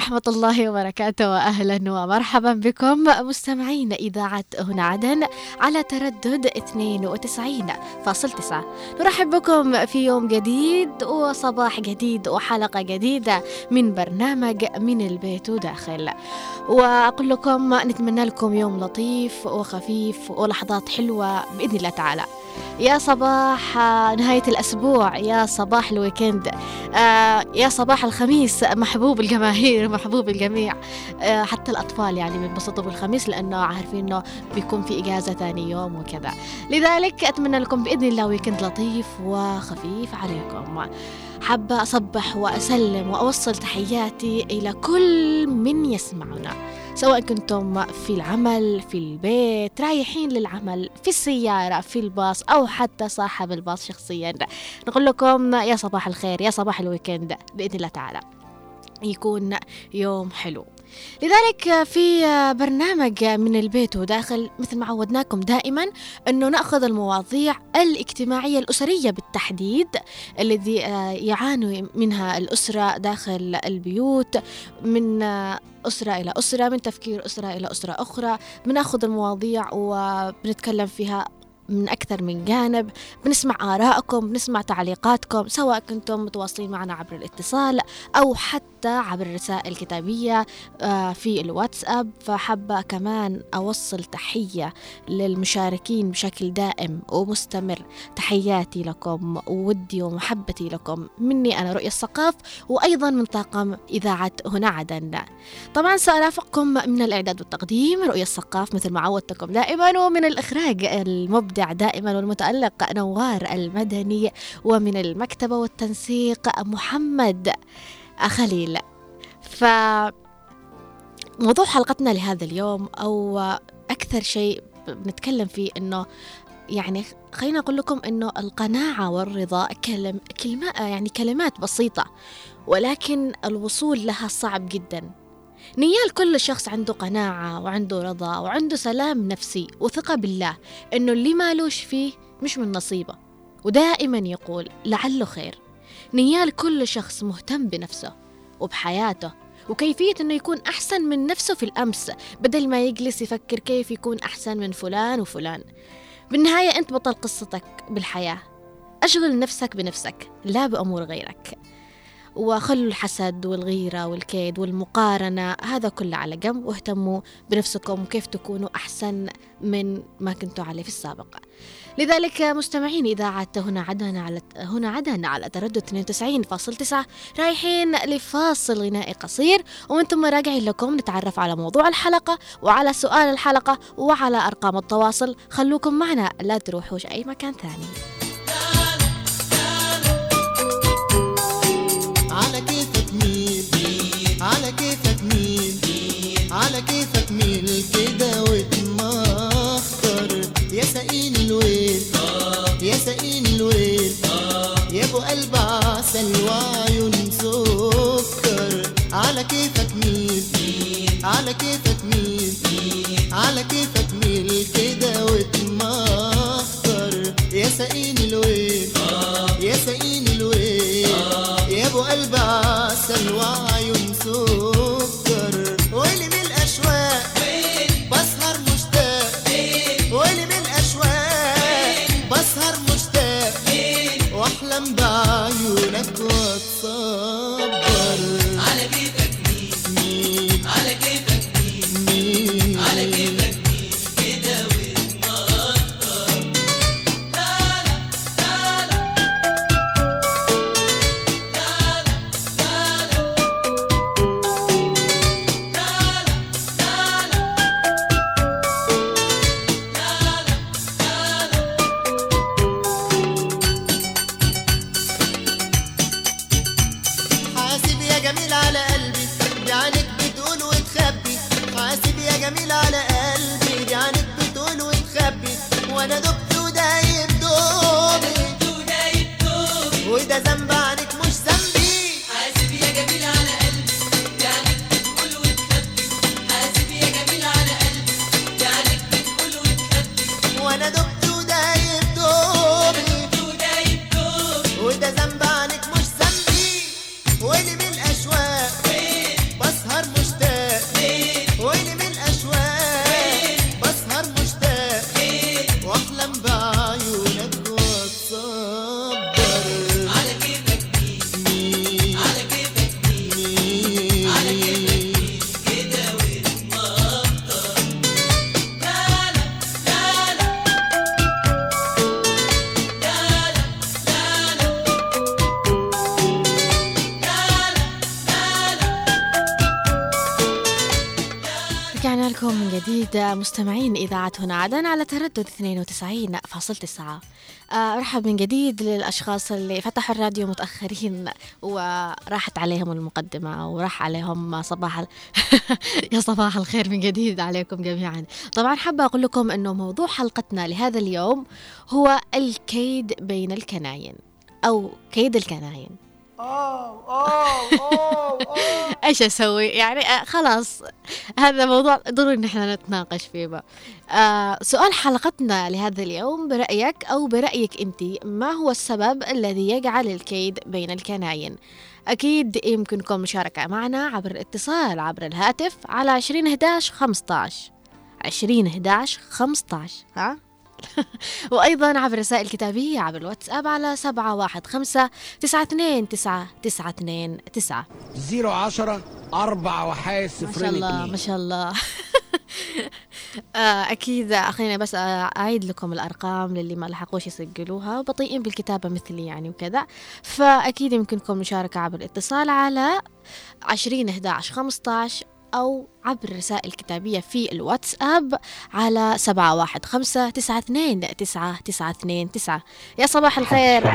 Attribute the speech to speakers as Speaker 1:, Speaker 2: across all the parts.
Speaker 1: ورحمة الله وبركاته وأهلا ومرحبا بكم مستمعين إذاعة هنا عدن على تردد 92.9 نرحب بكم في يوم جديد وصباح جديد وحلقة جديدة من برنامج من البيت وداخل. وأقول لكم نتمنى لكم يوم لطيف وخفيف ولحظات حلوة بإذن الله تعالى. يا صباح نهاية الأسبوع. يا صباح الويكند. آه، يا صباح الخميس. محبوب الجماهير محبوب الجميع. آه، حتى الأطفال يعني بينبسطوا بالخميس لأنه عارفين أنه بيكون في إجازة ثاني يوم وكذا. لذلك أتمنى لكم بإذن الله ويكند لطيف وخفيف عليكم. حابة أصبح وأسلم وأوصل تحياتي إلى كل من يسمعنا. سواء كنتم في العمل في البيت رايحين للعمل في السيارة في الباص أو حتى صاحب الباص شخصيا. نقول لكم يا صباح الخير يا صباح الويكند بإذن الله تعالى. يكون يوم حلو. لذلك في برنامج من البيت وداخل مثل ما عودناكم دائما أنه نأخذ المواضيع الاجتماعية الأسرية بالتحديد الذي يعاني منها الأسرة داخل البيوت من أسرة إلى أسرة من تفكير أسرة إلى أسرة أخرى بنأخذ المواضيع وبنتكلم فيها من أكثر من جانب بنسمع آرائكم بنسمع تعليقاتكم سواء كنتم متواصلين معنا عبر الاتصال أو حتى عبر الرسائل الكتابية في الواتساب. فحابة كمان أوصل تحية للمشاركين بشكل دائم ومستمر. تحياتي لكم وودي ومحبتي لكم. مني أنا رؤية الثقاف وأيضا من طاقم إذاعة هنا عدن. طبعا سأرافقكم من الإعداد والتقديم رؤية الثقاف مثل ما عودتكم دائما ومن الإخراج المبدع دائما والمتألق نوار المدني ومن المكتبة والتنسيق محمد. خليل. ف موضوع حلقتنا لهذا اليوم أو أكثر شيء بنتكلم فيه إنه يعني خلينا أقول لكم إنه القناعة والرضا كلم كلمة يعني كلمات بسيطة ولكن الوصول لها صعب جدا. نيال كل شخص عنده قناعة وعنده رضا وعنده سلام نفسي وثقة بالله إنه اللي مالوش فيه مش من نصيبه. ودائما يقول لعله خير. نيال كل شخص مهتم بنفسه وبحياته وكيفية إنه يكون أحسن من نفسه في الأمس بدل ما يجلس يفكر كيف يكون أحسن من فلان وفلان. بالنهاية أنت بطل قصتك بالحياة. أشغل نفسك بنفسك لا بأمور غيرك. وخلوا الحسد والغيرة والكيد والمقارنة هذا كله على جنب. واهتموا بنفسكم وكيف تكونوا أحسن من ما كنتوا عليه في السابق. لذلك مستمعين إذاعة هنا عدن على هنا عدن على تردد 92.9 رايحين لفاصل غنائي قصير ومن ثم راجعين لكم نتعرف على موضوع الحلقة وعلى سؤال الحلقة وعلى أرقام التواصل. خلوكم معنا لا تروحوش أي مكان ثاني.
Speaker 2: على كيفك ميل على كيفك ميل على كيفك ميل كده. يا سقين الويل. يا ابو قلب عسل وعيون سكر على كيفك ميل. على كيفك ميل. على كيفك ميل كده وتمخطر يا سقين الويل. يا سقين الويل. يا ابو قلب عسل وعيون واتصبر
Speaker 1: مستمعين إذاعة هنا عدن على تردد 92.9 آه، أرحب من جديد للأشخاص اللي فتحوا الراديو متأخرين وراحت عليهم المقدمة وراح عليهم صباح. يا صباح الخير من جديد عليكم جميعا طبعا حابة أقول لكم أنه موضوع حلقتنا لهذا اليوم هو الكيد بين الكناين أو كيد الكناين إيش أسوي؟ يعني آه خلاص. هذا موضوع ضروري إن إحنا نتناقش فيه بقى. آه سؤال حلقتنا لهذا اليوم برأيك أو برأيك أنت ما هو السبب الذي يجعل الكيد بين الكناين؟ أكيد يمكنكم مشاركة معنا عبر الاتصال عبر الهاتف على 20 11 15 20 11 15 ها؟ وأيضا عبر رسائل كتابية عبر الواتساب على سبعة واحد خمسة تسعة اثنين تسعة. تسعة. اثنين تسعة
Speaker 3: زيرو عشرة أربعة وحايد
Speaker 1: ما شاء
Speaker 3: صفرين
Speaker 1: الله. ما شاء الله. آه، أكيد خلينا بس أعيد لكم الأرقام للي ما لحقوش يسجلوها. بطيئين بالكتابة مثلي يعني وكذا. فأكيد يمكنكم مشاركة عبر الاتصال على عشرين أحداش خمسطاش أو عبر رسائل كتابية في الواتساب على سبعة واحد خمسة تسعة اثنين تسعة تسعة اثنين تسعة. يا صباح الخير.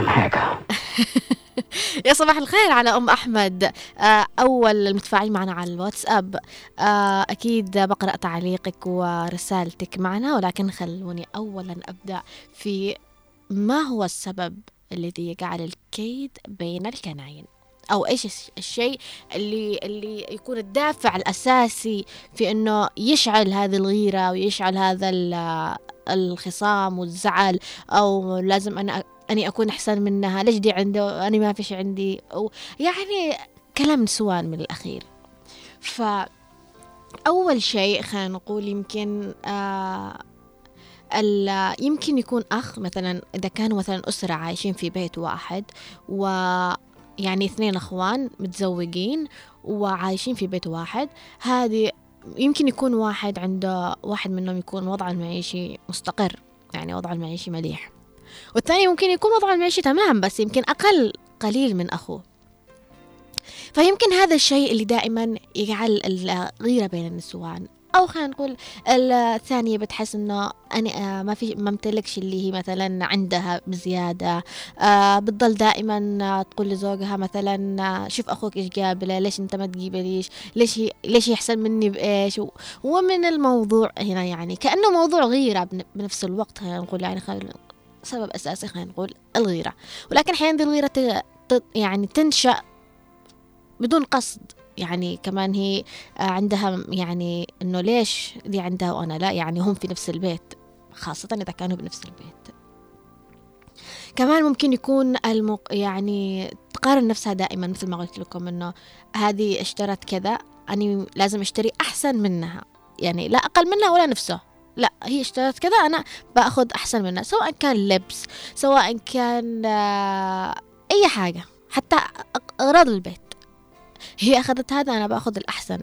Speaker 1: يا صباح الخير على أم أحمد. آه، أول المتفاعلين معنا على الواتساب. آه، أكيد بقرأ تعليقك ورسالتك معنا ولكن خلوني أولا أبدأ في ما هو السبب الذي يجعل الكيد بين الكناين إيش الش- الشيء اللي اللي يكون الدافع الأساسي في إنه يشعل هذه الغيرة ويشعل هذا ال- الخصام والزعل أو لازم أنا أني أكون أحسن منها ليش دي عنده وأنا ما فيش عندي؟ أو يعني كلام نسوان من الأخير. فأول شيء خلينا نقول يمكن آه يمكن يكون أخ مثلا إذا كانوا مثلا أسرة عايشين في بيت واحد و يعني اثنين أخوان متزوجين وعايشين في بيت واحد. هذه يمكن يكون واحد عنده واحد منهم يكون وضعه المعيشي مستقر يعني وضعه المعيشي مليح. والثاني ممكن يكون وضعه المعيشي تمام بس يمكن أقل قليل من أخوه. فيمكن هذا الشيء اللي دائما يجعل الغيرة بين النسوان. أو خلينا نقول الثانية بتحس إنه أنا آه، ما في ما امتلكش اللي هي مثلا عندها بزيادة آه بتضل دائما آه، تقول لزوجها مثلا شوف أخوك إيش جاب له ليش أنت ما تجيب ليش ليش هي ليش هي أحسن مني بإيش و- ومن الموضوع هنا يعني كأنه موضوع غيرة بن- بنفس الوقت خلينا نقول يعني خلينا سبب أساسي خلينا نقول الغيرة. ولكن ت- ت- يعني تنشأ بدون قصد. يعني كمان هي عندها يعني إنه ليش دي عندها وأنا لا يعني هم في نفس البيت خاصة إذا كانوا بنفس البيت. كمان ممكن يكون المق... يعني تقارن نفسها دائما مثل ما قلت لكم إنه هذه اشترت كذا أنا لازم أشتري أحسن منها. يعني لا أقل منها ولا نفسه. لا هي اشترت كذا أنا بأخذ أحسن منها سواء كان لبس سواء كان آه، أي حاجة حتى أغراض البيت. هي أخذت هذا أنا بأخذ الأحسن.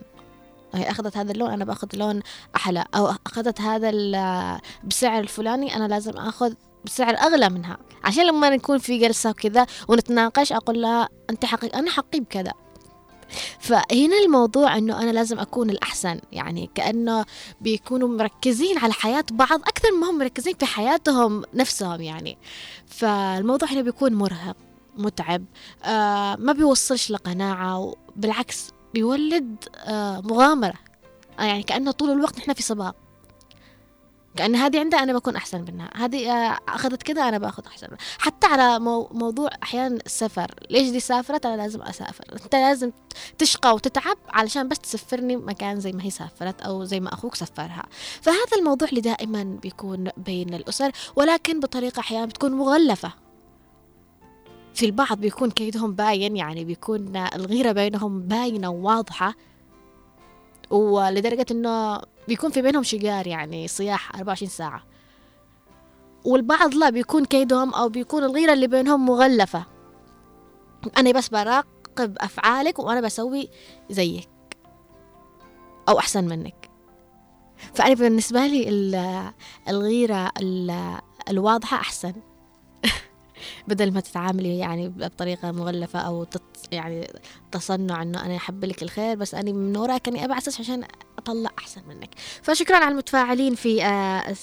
Speaker 1: هي أخذت هذا اللون أنا بأخذ لون أحلى. أو أخذت هذا بسعر الفلاني أنا لازم أخذ بسعر أغلى منها. عشان لما نكون في جلسة وكذا ونتناقش أقول لها أنت حقي أنا حقي بكذا. فهنا الموضوع إنه أنا لازم أكون الأحسن. يعني كأنه بيكونوا مركزين على حياة بعض أكثر ما هم مركزين في حياتهم نفسهم يعني. فالموضوع هنا بيكون مرهق. متعب. آه ما بيوصلش لقناعة بالعكس بيولد آه مغامرة. آه يعني كأنه طول الوقت نحن في سباق كأن هذه عندها أنا بكون أحسن منها. هذه أخذت كذا أنا بأخذ أحسن منها. حتى على مو موضوع أحيانا السفر. ليش دي سافرت؟ أنا لازم أسافر. أنت لازم تشقى وتتعب علشان بس تسفرني مكان زي ما هي سافرت أو زي ما أخوك سفرها. فهذا الموضوع اللي دائما بيكون بين الأسر ولكن بطريقة أحيانا بتكون مغلفة. في البعض بيكون كيدهم باين يعني بيكون الغيرة بينهم باينة وواضحة. ولدرجة إنه بيكون في بينهم شجار يعني صياح 24 ساعة. والبعض لا بيكون كيدهم أو بيكون الغيرة اللي بينهم مغلفة. أنا بس براقب أفعالك وأنا بسوي زيك أو أحسن منك. فأنا بالنسبة لي ال- الغيرة ال- الواضحة أحسن. بدل ما تتعاملي يعني بطريقة مغلفة أو تت يعني تصنع إنه أنا أحب لك الخير بس أنا من وراك أبى أساس عشان أطلع أحسن منك. فشكرا على المتفاعلين في آه،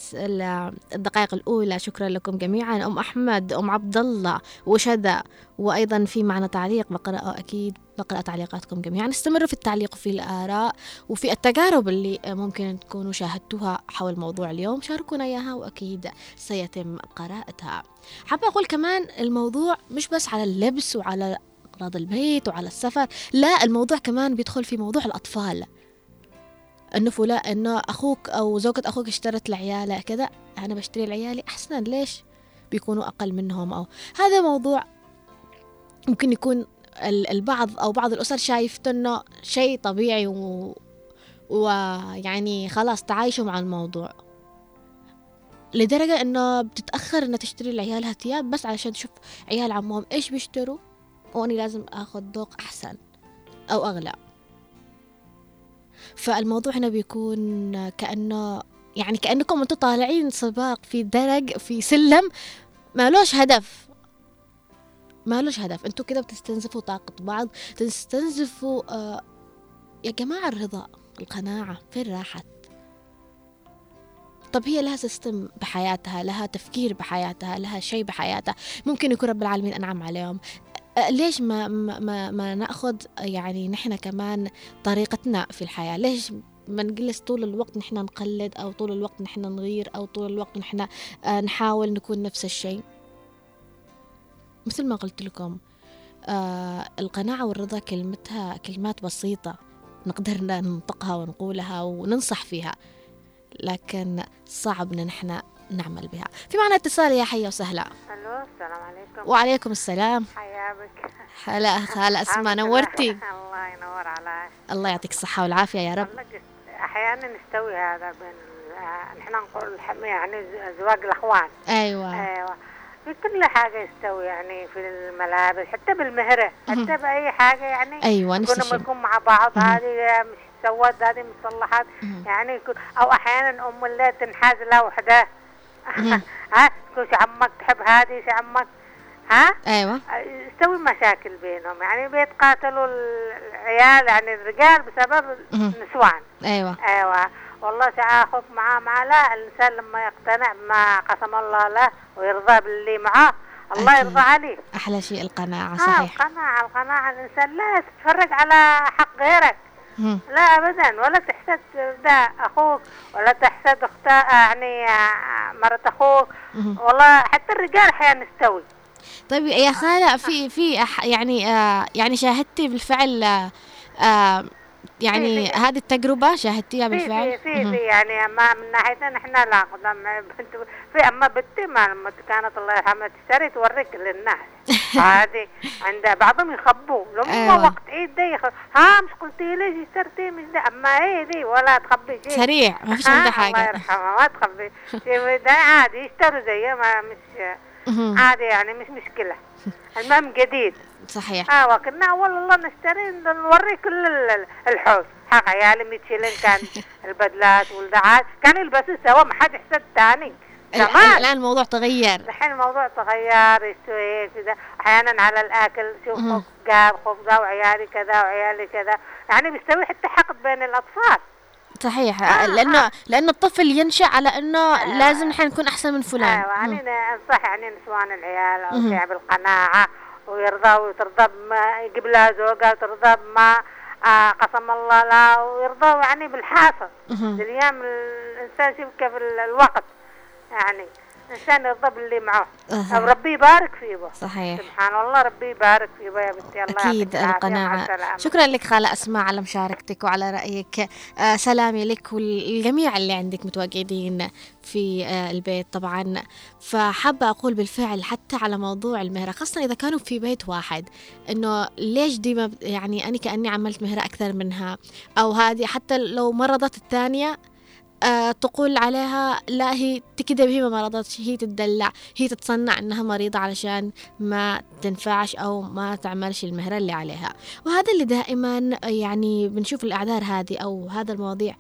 Speaker 1: الدقائق الأولى. شكرا لكم جميعا. أم أحمد أم عبد الله وشذا وأيضا في معنا تعليق بقرأه أكيد. بقرا تعليقاتكم جميعا. استمروا في التعليق في الآراء وفي التجارب اللي ممكن تكونوا شاهدتوها حول موضوع اليوم. شاركونا إياها وأكيد سيتم قراءتها. حابه أقول كمان الموضوع مش بس على اللبس وعلى أغراض البيت وعلى السفر لا الموضوع كمان بيدخل في موضوع الأطفال. إنه فلان إنه أخوك أو زوجة أخوك اشترت لعيالة كذا أنا بشتري لعيالي أحسن ليش؟ بيكونوا أقل منهم أو هذا موضوع ممكن يكون البعض أو بعض الأسر شايفته إنه شيء طبيعي و... ويعني خلاص تعايشوا مع الموضوع. لدرجة إنه بتتأخر انها تشتري لعيالها ثياب بس علشان تشوف عيال عمهم إيش بيشتروا وإني لازم آخذ ذوق أحسن أو أغلى. فالموضوع هنا بيكون كأنه يعني كأنكم أنتم طالعين سباق في درج في سلم مالوش هدف. مالوش هدف. أنتوا كده بتستنزفوا طاقة بعض تستنزفوا آه يا جماعة الرضا القناعة فين راحت؟ طب هي لها سيستم بحياتها لها تفكير بحياتها لها شيء بحياتها. ممكن يكون رب العالمين أنعم عليهم. أه، ليش ما ما ما, ما نأخذ يعني نحن كمان طريقتنا في الحياة؟ ليش ما نجلس طول الوقت نحن نقلد أو طول الوقت نحن نغير أو طول الوقت نحن آه، نحاول نكون نفس الشيء؟ مثل ما قلت لكم آه القناعة والرضا كلمتها كلمات بسيطة نقدر ننطقها ونقولها وننصح فيها لكن صعب إن نحن نعمل بها. في معنا اتصال يا حيا وسهلا.
Speaker 4: ألو السلام عليكم.
Speaker 1: وعليكم السلام.
Speaker 4: حيا بك.
Speaker 1: هلا هلا اسماء. نورتي.
Speaker 4: الله ينور عليك.
Speaker 1: الله يعطيك الصحة والعافية يا رب.
Speaker 4: أحيانا نستوي هذا بين نحن نقول يعني زواج الأخوان.
Speaker 1: أيوه.
Speaker 4: أيوه. في كل حاجة يستوي يعني في الملابس حتى بالمهرة حتى بأي حاجة يعني
Speaker 1: أيوه نفس الشيء.
Speaker 4: بنكون مع بعض. هذه مش سوت هذه مصلحات. يعني يكون أو أحيانا أم اللي تنحاز لها وحدة.
Speaker 1: مهم.
Speaker 4: ها؟ تقول عمك تحب هذه شو عمك؟ ها؟
Speaker 1: أيوه.
Speaker 4: يستوي مشاكل بينهم يعني بيتقاتلوا العيال يعني الرجال بسبب. النسوان.
Speaker 1: أيوه.
Speaker 4: أيوه. والله أخوك معاه مع لا الإنسان لما يقتنع بما قسم الله له ويرضى باللي معاه الله. يرضى عليه
Speaker 1: أحلى شيء القناعة
Speaker 4: ها
Speaker 1: صحيح
Speaker 4: القناعة القناعة الإنسان لا تتفرج على حق غيرك. لا ابدا ولا تحسد ده أخوك ولا تحسد اخت يعني آه، مرة
Speaker 1: أخوك.
Speaker 4: والله حتى الرجال أحيانا يستوي
Speaker 1: طيب يا خالة في في يعني آه يعني شاهدتي بالفعل آه آه يعني. هذه التجربة شاهدتيها بالفعل؟
Speaker 4: في في. في يعني اما من ناحيتنا نحن لا بنت في أما بنتي ما كانت الله يرحمها تشتري توريك للناس. هذه عند بعضهم يخبوا لما
Speaker 1: أيوة.
Speaker 4: وقت عيد ده يخ... ها مش قلتي ليش اشترتي مش ده. أما هي دي؟ ولا تخبي شيء.
Speaker 1: سريع ما فيش
Speaker 4: ها،
Speaker 1: عنده
Speaker 4: الله
Speaker 1: حاجة
Speaker 4: يرحمها ما تخبي. شيء ده عادي يشتروا زي ما مش. عادي يعني مش مشكلة. المهم جديد.
Speaker 1: صحيح.
Speaker 4: آه وكنا اول والله نشتري نوري كل ال- الحوش حق عيالي 100 شيلين كان البدلات والدعات كانوا يلبسوا سوا ما حد يحسد تاني.
Speaker 1: الآن
Speaker 4: زمان
Speaker 1: الآن الموضوع تغير.
Speaker 4: الحين الموضوع تغير يستوي كذا أحيانا على الأكل شوف. جاب خبزه وعيالي كذا وعيالي كذا. يعني بيستوي حتى حقد بين الأطفال.
Speaker 1: صحيح.
Speaker 4: آه،
Speaker 1: لأنه لأنه الطفل ينشأ على إنه لازم نحن نكون أحسن من فلان.
Speaker 4: أيوه يعني. انصح يعني نسوان العيال أو بالقناعة ويرضى وترضى بما يجيب لها زوجها وترضى بما آه قسم الله لها ويرضى يعني بالحاصل
Speaker 1: مهم.
Speaker 4: الأيام الإنسان شوف كيف ال- الوقت يعني الانسان يرضى باللي معه
Speaker 1: أها.
Speaker 4: أو ربي يبارك فيه
Speaker 1: صحيح.
Speaker 4: سبحان الله ربي يبارك فيه يا بنتي. الله
Speaker 1: القناعة.
Speaker 4: السلامة.
Speaker 1: شكرا لك خالة. أسماء على مشاركتك وعلى رأيك. آه سلامي لك والجميع اللي عندك متواجدين في آه البيت طبعا. فحابة أقول بالفعل حتى على موضوع المهرة خاصة إذا كانوا في بيت واحد إنه ليش ديما يعني أنا كأني عملت مهرة أكثر منها؟ أو هذه حتى لو مرضت الثانية آه تقول عليها لا هي كده هي ما مرضتش هي تدلع هي تتصنع إنها مريضة علشان ما تنفعش أو ما تعملش المهرة اللي عليها. وهذا اللي دائما يعني بنشوف الأعذار هذه أو هذا المواضيع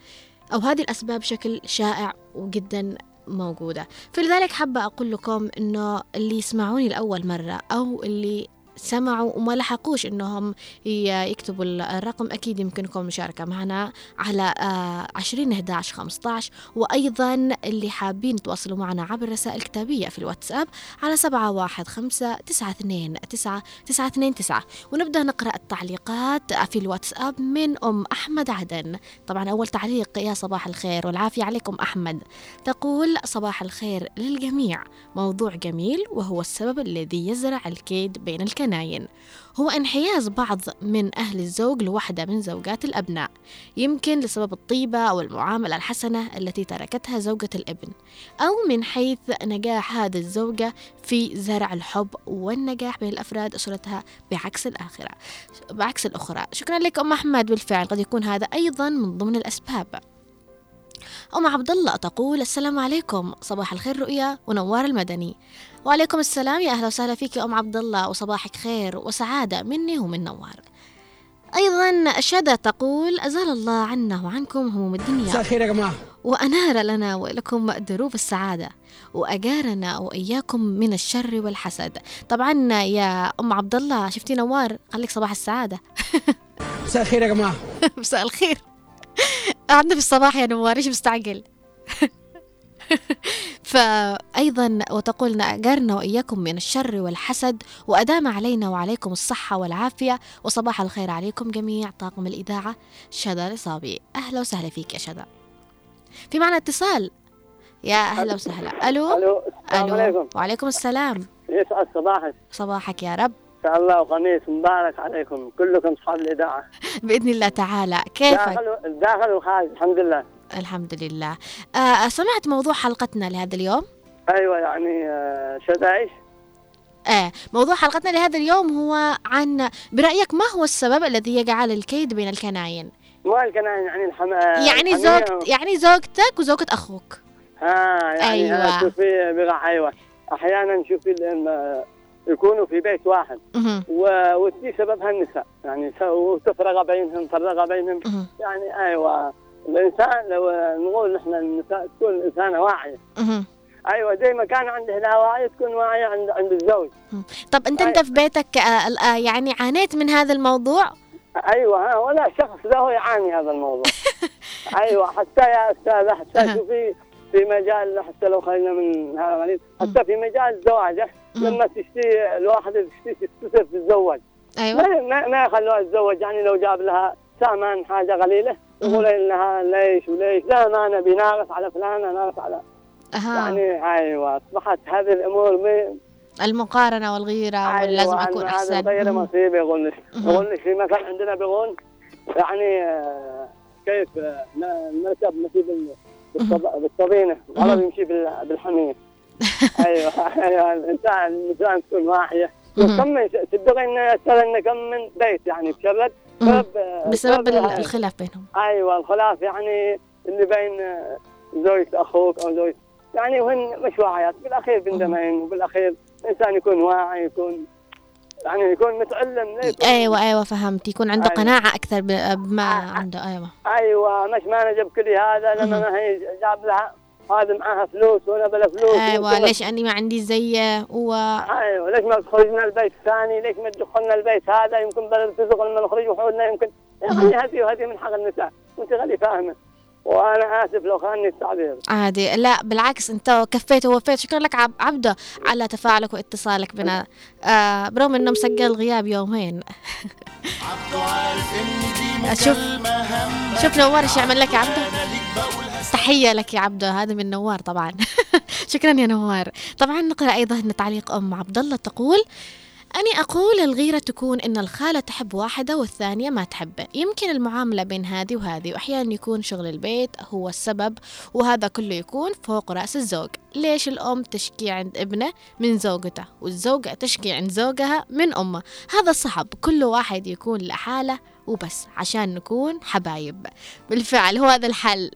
Speaker 1: أو هذه الأسباب بشكل شائع وجدا موجودة. فلذلك حابة أقول لكم إنه اللي يسمعوني لأول مرة أو اللي سمعوا وما لحقوش إنهم يكتبوا ال- الرقم. أكيد يمكنكم المشاركه معنا على آه، 20 11 15 وأيضا اللي حابين يتواصلوا معنا عبر الرسائل الكتابية في الواتساب على 715 92 9 929 ونبدأ نقرأ التعليقات في الواتساب من أم أحمد عدن. طبعا أول تعليق يا صباح الخير والعافية عليكم أحمد. تقول صباح الخير للجميع. موضوع جميل وهو السبب الذي يزرع الكيد بين الكناين هو انحياز بعض من أهل الزوج لوحدة من زوجات الأبناء يمكن لسبب الطيبة أو المعاملة الحسنة التي تركتها زوجة الابن أو من حيث نجاح هذه الزوجة في زرع الحب والنجاح بين الأفراد أسرتها بعكس الآخرة بعكس الأخرى. شكرا لك أم أحمد بالفعل قد يكون هذا أيضا من ضمن الأسباب. أم عبد الله تقول السلام عليكم صباح الخير رؤيا ونوار المدني. وعليكم السلام يا أهلا وسهلا فيك يا أم عبد الله وصباحك خير وسعادة مني ومن نوار. أيضا شدة تقول أزال الله عنا وعنكم هموم
Speaker 3: مساء
Speaker 1: الدنيا
Speaker 3: الخير يا جماعة.
Speaker 1: وأنار لنا ولكم دروب السعادة وأجارنا وإياكم من الشر والحسد. طبعا يا أم عبد الله شفتي نوار؟ قال لك صباح السعادة.
Speaker 3: مساء الخير يا جماعة.
Speaker 1: مساء الخير. قعدنا في الصباح يا نوار إيش مستعجل. فأيضا وتقول أجرنا وإياكم من الشر والحسد وأدام علينا وعليكم الصحة والعافية وصباح الخير عليكم جميع طاقم الإذاعة شذا الإصابي أهلا وسهلا فيك يا شذا. في معنا اتصال. يا أهلا وسهلا. ألو؟
Speaker 5: ألو السلام
Speaker 1: ألو.
Speaker 5: عليكم.
Speaker 1: وعليكم السلام.
Speaker 5: يسعد صباحك.
Speaker 1: صباحك يا رب.
Speaker 5: شاء الله وخميس مبارك عليكم. كلكم اصحاب الإذاعة.
Speaker 1: بإذن الله تعالى. كيفك؟
Speaker 5: داخل داخل وخارج الحمد لله.
Speaker 1: الحمد لله. آه سمعت موضوع حلقتنا لهذا اليوم؟
Speaker 5: أيوه يعني آه، شدايش
Speaker 1: آه موضوع حلقتنا لهذا اليوم هو عن برأيك ما هو السبب الذي يجعل الكيد بين الكناين؟
Speaker 5: ما الكناين يعني الحم...
Speaker 1: يعني
Speaker 5: الحمية.
Speaker 1: زوجت يعني زوجتك وزوجة أخوك.
Speaker 5: ها يعني
Speaker 1: أيوة.
Speaker 5: شوفي بقى أيوه. أحيانا شوفي يكونوا في بيت واحد.
Speaker 1: مهم.
Speaker 5: و... وتجي سببها النساء. يعني وتفرق بينهم فرق بينهم. يعني أيوه. الإنسان لو نقول نحن النساء تكون إنسانة
Speaker 1: واعية.
Speaker 5: أيوه زي ما كان عنده لها واعية تكون واعية عند عند الزوج.
Speaker 1: طب أنت أنت في بيتك آه آه يعني عانيت من هذا الموضوع؟
Speaker 5: أيوه ها ولا شخص له يعاني هذا الموضوع. أيوه حتى يا استاذه
Speaker 1: أها.
Speaker 5: حتى شوفي في مجال حتى لو خرجنا من هذا حتى في مجال الزواج. لما تشتري الواحد تشتري تستسر تتزوج
Speaker 1: أيوة.
Speaker 5: ما ما, ما يخلوها تتزوج يعني لو جاب لها سامان حاجة قليله يقول لها ليش وليش؟ لا ما نبي ناقص على فلان ناقص على
Speaker 1: أها.
Speaker 5: يعني أيوه. أصبحت هذه الأمور مي
Speaker 1: المقارنة والغيرة ولازم
Speaker 5: أيوة،
Speaker 1: أكون
Speaker 5: هذا غير. مصيبة يقول. يقول لك في مكان عندنا بيقول يعني آه، كيف آه، نركب ماشي بال- بالطب- بالطبينه العرب يمشي بال- بالحمير. أيوه أيوه الانسان الإنسان تكون واعيه
Speaker 1: مهم.
Speaker 5: كم من صدقني ان يسال كم من بيت يعني تشرد. بسبب.
Speaker 1: الخلاف بينهم
Speaker 5: أيوه الخلاف يعني اللي بين زوجة أخوك أو زوجة يعني وهن مش واعيات بالاخير بندمين وبالأخير الانسان يكون واعي يكون يعني يكون متعلم يكون
Speaker 1: أيوة أيوة فهمت يكون عنده
Speaker 5: أيوة.
Speaker 1: قناعة أكثر ب- بما. عنده أيوة
Speaker 5: أيوه مش ما نجيب كل هذا لما. ما هي جاب لها هذا معاها فلوس وأنا بلا فلوس وكل-
Speaker 1: ليش أني ما عندي زيه و
Speaker 5: أيوه ليش ما تخرجنا البيت الثاني؟ ليش ما تدخلنا البيت هذا؟ يمكن بدل تزغ لما نخرج وحولنا يمكن يعني هذه وهذه من حق النساء. وانت غالي فاهمة. وأنا آسف لو خانني التعبير.
Speaker 1: عادي. لا بالعكس أنت كفيت ووفيت. شكرا لك عب- عبدة على تفاعلك واتصالك بنا. آه برغم إنه مسجل غياب يومين. شوف شوف نوار إيش يعمل لك يا عبدة. تحية لك يا عبده هذا من نوار طبعا. شكرا يا نوار. طبعا نقرأ أيضا تعليق أم عبد الله تقول أني أقول الغيرة تكون إن الخالة تحب واحدة والثانية ما تحبه يمكن المعاملة بين هذه وهذه وأحيانا يكون شغل البيت هو السبب وهذا كله يكون فوق رأس الزوج. ليش الأم تشكي عند ابنه من زوجته والزوجة تشكي عند زوجها من أمه؟ هذا صعب. كل واحد يكون لحاله وبس عشان نكون حبايب. بالفعل هو هذا الحل.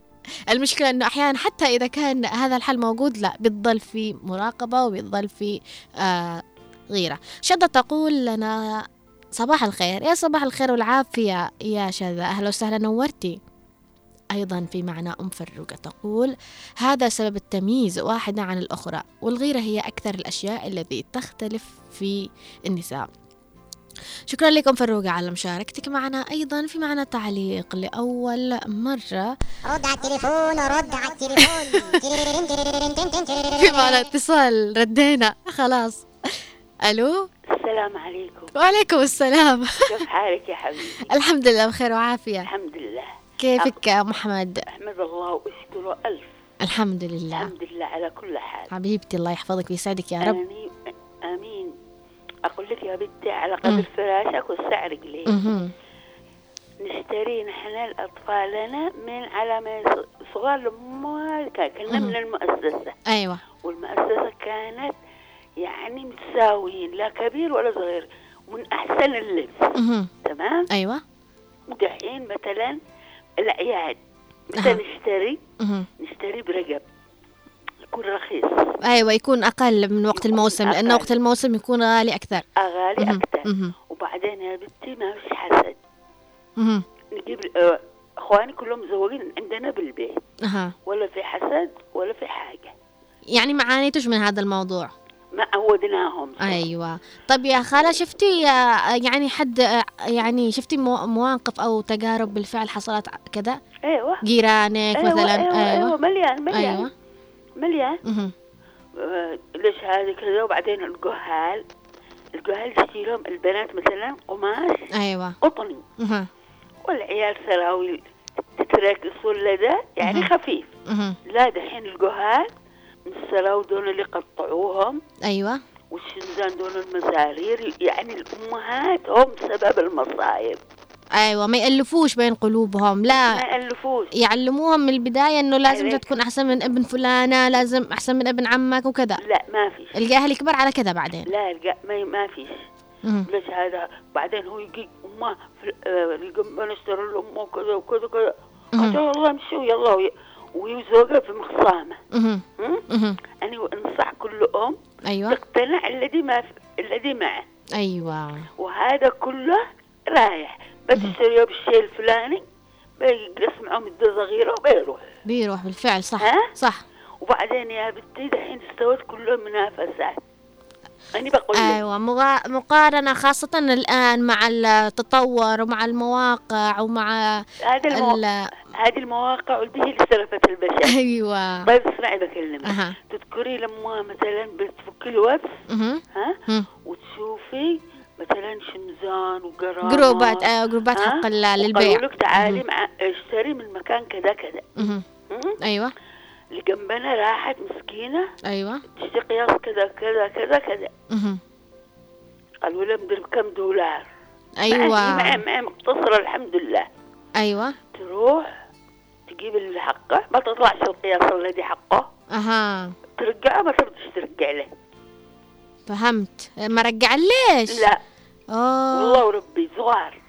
Speaker 1: المشكلة إنه أحيانا حتى إذا كان هذا الحل موجود لا بتضل في مراقبة وبتضل في آه غيرة. شدة تقول لنا صباح الخير. يا صباح الخير والعافية يا شذا أهلا وسهلا نورتي. أيضا في معنى أم فروقة تقول هذا سبب التمييز واحدة عن الأخرى والغيرة هي أكثر الأشياء التي تختلف في النساء. شكرا لكم فروقة على مشاركتك معنا. أيضا في معنا تعليق لأول مرة.
Speaker 6: رد على التليفون رد على التليفون.
Speaker 1: في معنا اتصال. ردينا. خلاص. ألو؟
Speaker 7: السلام عليكم.
Speaker 1: وعليكم السلام.
Speaker 7: كيف حالك يا حبيبي؟
Speaker 1: الحمد لله بخير وعافية.
Speaker 7: الحمد لله.
Speaker 1: كيفك يا محمد؟
Speaker 7: أحمد الله واشكره ألف.
Speaker 1: الحمد لله.
Speaker 7: الحمد لله على كل حال.
Speaker 1: حبيبتي الله يحفظك ويسعدك يا رب.
Speaker 7: آمين. أقول لك يا بنتي على قدر فراشك قليل.
Speaker 1: مهم.
Speaker 7: نشتري نحن لأطفالنا من على ما صغار لما كنا من المؤسسة.
Speaker 1: أيوة.
Speaker 7: والمؤسسة كانت يعني متساويين لا كبير ولا صغير ومن أحسن اللبس. تمام؟
Speaker 1: أيوة.
Speaker 7: ودحين مثلا
Speaker 1: أها.
Speaker 7: متى نشتري. نشتري برقب. يكون رخيص.
Speaker 1: أيوة يكون أقل من وقت الموسم
Speaker 7: أقل.
Speaker 1: وقت الموسم يكون غالي أكثر.
Speaker 7: أغالي
Speaker 1: مهم.
Speaker 7: أكثر.
Speaker 1: مهم.
Speaker 7: وبعدين يا بنتي ما فيش حسد.
Speaker 1: مهم.
Speaker 7: نجيب آه، إخواني كلهم مزوجين عندنا بالبيت.
Speaker 1: أها.
Speaker 7: ولا في حسد ولا في حاجة.
Speaker 1: يعني ما عانيتوش من هذا الموضوع؟
Speaker 7: ما عودناهم.
Speaker 1: أيوه. طب يا خالة شفتي آه، يعني حد آه، يعني شفتي مو- مواقف أو تجارب بالفعل حصلت كذا
Speaker 7: أيوه.
Speaker 1: جيرانك
Speaker 7: أيوه
Speaker 1: مثلا؟
Speaker 7: أيوه, أيوة. مليان مليان.
Speaker 1: أيوه.
Speaker 7: مليان. آه، ليش هذا كذا وبعدين الجهال الجهال يشتري لهم البنات مثلا قماش
Speaker 1: أيوه
Speaker 7: قطني
Speaker 1: مهم.
Speaker 7: والعيال سراويل تتراكس ولا يعني. خفيف. لا دحين الجهال من السراوي دول اللي قطعوهم
Speaker 1: أيوه
Speaker 7: والشنزان دول المزارير يعني الأمهات هم سبب المصايب
Speaker 1: أيوه ما يألفوش بين قلوبهم لا.
Speaker 7: ما يألفوش.
Speaker 1: يعلموهم من البداية إنه لازم انت. تكون أحسن من ابن فلانة لازم أحسن من ابن عمك وكذا.
Speaker 7: لا ما فيش.
Speaker 1: الجاهل يكبر على كذا بعدين.
Speaker 7: لا الجا- ما ما فيش. ليش هذا بعدين هو يجي في آه، الجنب نشتري لأمه وكذا وكذا وكذا. قلت له والله امشوا يلا وي- ويزوجها في؟
Speaker 1: مهم.
Speaker 7: أنا أنصح كل أم
Speaker 1: أيوه.
Speaker 7: تقتنع الذي ما الذي معه.
Speaker 1: أيوه.
Speaker 7: وهذا كله رايح. بتشتريه بالشيء الفلاني بيقسم معهم مدة صغيرة وبيروح.
Speaker 1: بيروح بالفعل صح.
Speaker 7: ها؟
Speaker 1: صح.
Speaker 7: وبعدين يا بنتي دحين استوت كلهم منافسات. أنا بقول
Speaker 1: أيوه مغا- مقارنة خاصة الآن مع التطور ومع المواقع ومع
Speaker 7: هذا المو...
Speaker 1: ال...
Speaker 7: هذه المواقع والدي هي اللي سلفت البشر.
Speaker 1: أيوه.
Speaker 7: طيب اسمعي بكلمك
Speaker 1: أها.
Speaker 7: تذكري لما مثلا بتفكي الواتس. ها. وتشوفي مثلا شمزان وقرامات
Speaker 1: جروبات آه جروبات؟ حق للبيع.
Speaker 7: وقالوا لك تعالي. مع اشتري من مكان كذا كذا؟
Speaker 1: أيوه.
Speaker 7: اللي جنبنا راحت مسكينة.
Speaker 1: أيوه.
Speaker 7: تشتري قياس كذا كذا كذا كذا. قالوا لها مدري بكم دولار؟
Speaker 1: أيوه.
Speaker 7: معي مقتصرة الحمد لله.
Speaker 1: أيوه.
Speaker 7: تروح تجيب اللي حقه ما تطلعش القياس الذي حقه.
Speaker 1: أها.
Speaker 7: ترجعه ما ترضيش ترجع له.
Speaker 1: فهمت. ما رجع ليش؟
Speaker 7: لا.
Speaker 1: آه.
Speaker 7: والله وربي صغار.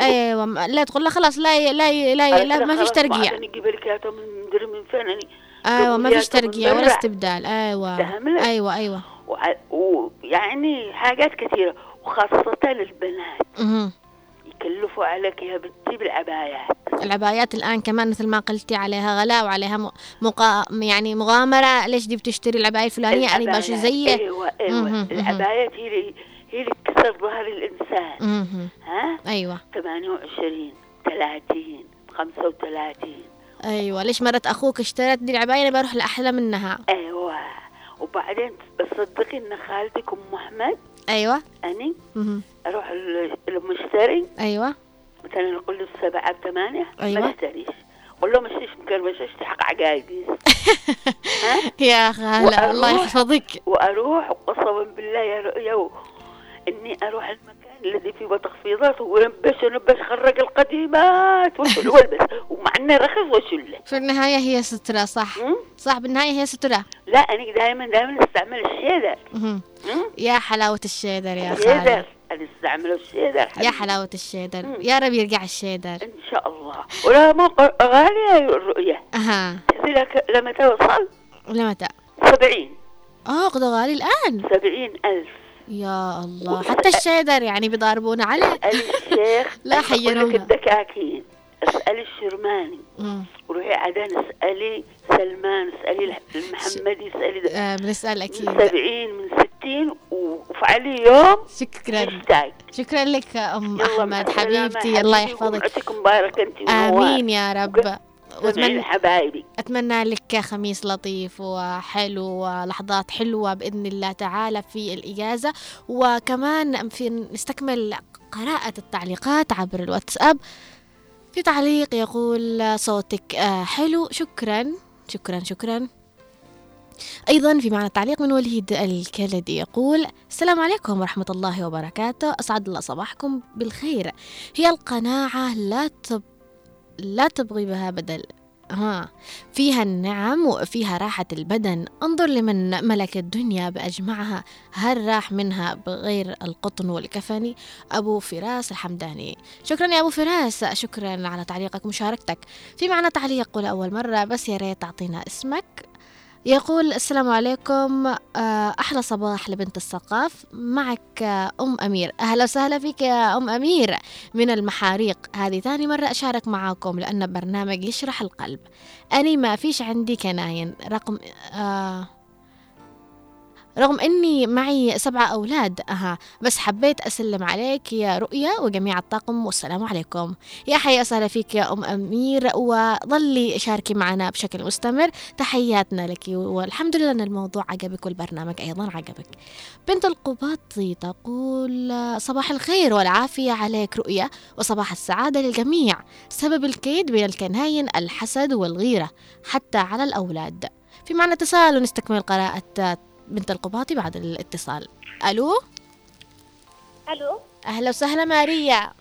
Speaker 1: أيوه لا تقول لا خلاص لا ي- لا ي- لا, ي- لا ما فيش ترقيع
Speaker 7: أنا أجيب لك مدري من فين
Speaker 1: أيوه ما فيش ترقيع ولا. استبدال. أيوه؟ أيوه
Speaker 7: أيوه. ويعني حاجات كثيرة وخاصة البنات
Speaker 1: مهم.
Speaker 7: يكلفوا عليك يا بنتي بالعبايات
Speaker 1: العبايات الآن كمان مثل ما قلتي عليها غلاء وعليها مقا... يعني مغامرة. ليش دي بتشتري العباية الفلانية؟ أنا باش. زيه
Speaker 7: أيوه أيوه
Speaker 1: مهم، مهم.
Speaker 7: العبايات هي اللي هي اللي تكسر ظهر الإنسان.
Speaker 1: مهم.
Speaker 7: ها؟
Speaker 1: أيوة.
Speaker 7: 28 30 35
Speaker 1: أيوة. ليش مرت أخوك اشترت دي العباية؟ أنا بروح لأحلى منها.
Speaker 7: أيوه. وبعدين تصدقي إن خالتك أم أحمد؟
Speaker 1: أيوة.
Speaker 7: أني. أروح المشتري.
Speaker 1: أيوة.
Speaker 7: مثلا نقول له سبعة بثمانية.
Speaker 1: أيوة.
Speaker 7: ما اشتريش قول له مشيش اشتي حق عقايدي.
Speaker 1: يا خالة الله يحفظك.
Speaker 7: وأروح وقسما بالله يا رؤيا إني أروح المكان الذي فيه تخفيضات ونبش ونبش خرج القديمات وشل والبس ومع إنه رخص وشله
Speaker 1: في النهاية هي سترة صح؟ صح بالنهاية هي سترة.
Speaker 7: لا أنا دائما دائما أستعمل الشيدر؟
Speaker 1: يا حلاوة الشيدر يا خالة
Speaker 7: أنا أستعمل الشيدر.
Speaker 1: يا
Speaker 7: حبيبي.
Speaker 1: حلاوة الشيدر. يا رب يرجع الشيدر.
Speaker 7: إن شاء الله. ولا ما ق- غالية الرؤية
Speaker 1: أها.
Speaker 7: تدري لك لما توصل؟
Speaker 1: لمتى؟
Speaker 7: سبعين.
Speaker 1: آه قد غالي الآن.
Speaker 7: سبعين ألف.
Speaker 1: يا الله. حتى الشيدر يعني بيضاربونا. عليه
Speaker 7: الشيخ.
Speaker 1: لا حيرونا.
Speaker 7: الدكاكين اسألي الشرماني. وروحي عدن اسألي سلمان اسألي الح- المحمدي اسألي ده.
Speaker 1: آه
Speaker 7: من
Speaker 1: أكيد.
Speaker 7: سبعين من ستين و- وفي علي يوم
Speaker 1: شكرا. شكرا لك أم
Speaker 7: أحمد
Speaker 1: حبيبتي. الله يحفظك.
Speaker 7: مبارك أنت
Speaker 1: آمين يا رب. واتمنى
Speaker 7: حبايبي.
Speaker 1: أتمنى لك خميس لطيف وحلو ولحظات حلوة بإذن الله تعالى في الإجازة. وكمان في نستكمل قراءة التعليقات عبر الواتساب. في تعليق يقول صوتك آه، حلو شكرا شكرا شكرا. أيضا في معنى تعليق من وليد الكلدي يقول السلام عليكم ورحمة الله وبركاته. أسعد الله صباحكم بالخير. هي القناعة لا تب لا تبغي بها بدل. ها فيها النعم وفيها راحة البدن. انظر لمن ملك الدنيا بأجمعها. هل راح منها بغير القطن والكفن؟ أبو فراس الحمداني. شكرا يا أبو فراس. شكرا على تعليقك ومشاركتك في معنى تعليق لأول مرة بس يا ريت تعطينا اسمك. يقول السلام عليكم آه، أحلى صباح لبنت الثقاف معك آه، أم أمير. أهلا وسهلا فيك يا أم أمير من المحاريق. هذه ثاني مرة أشارك معاكم لأن برنامج يشرح القلب. أني ما فيش عندي كناين. رقم آه رغم أني معي سبعة أولاد أها بس حبيت أسلم عليك يا رؤيا وجميع الطاقم والسلام عليكم. يا حيا وسهلا فيك يا أم أمير وظلي شاركي معنا بشكل مستمر. تحياتنا لك والحمد لله أن الموضوع عجبك والبرنامج أيضا عجبك. بنت القباطي تقول صباح الخير والعافية عليك رؤيا وصباح السعادة للجميع. سبب الكيد بين الكناين الحسد والغيرة حتى على الأولاد. في معنى اتصال ونستكمل قراءة بنت القباطي بعد الاتصال. ألو؟
Speaker 8: ألو؟
Speaker 1: أهلا وسهلا ماريا.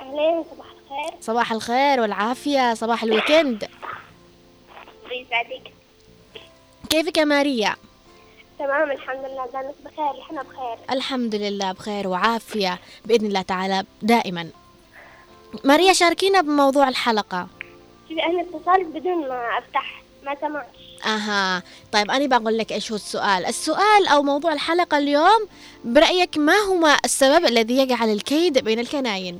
Speaker 8: أهلين صباح الخير.
Speaker 1: صباح الخير والعافية صباح ال
Speaker 8: weekend. يسعدك.
Speaker 1: كيفك يا ماريا؟
Speaker 8: تمام الحمد لله. دامك بخير؟ إحنا بخير.
Speaker 1: الحمد لله بخير وعافية بإذن الله تعالى دائما. ماريا شاركينا بموضوع الحلقة.
Speaker 8: شوفي أنا اتصلت بدون ما أفتح ما سمعتش.
Speaker 1: أها. طيب أنا بقول لك إيش هو السؤال؟ السؤال أو موضوع الحلقة اليوم برأيك ما هو السبب الذي يجعل الكيد بين الكناين؟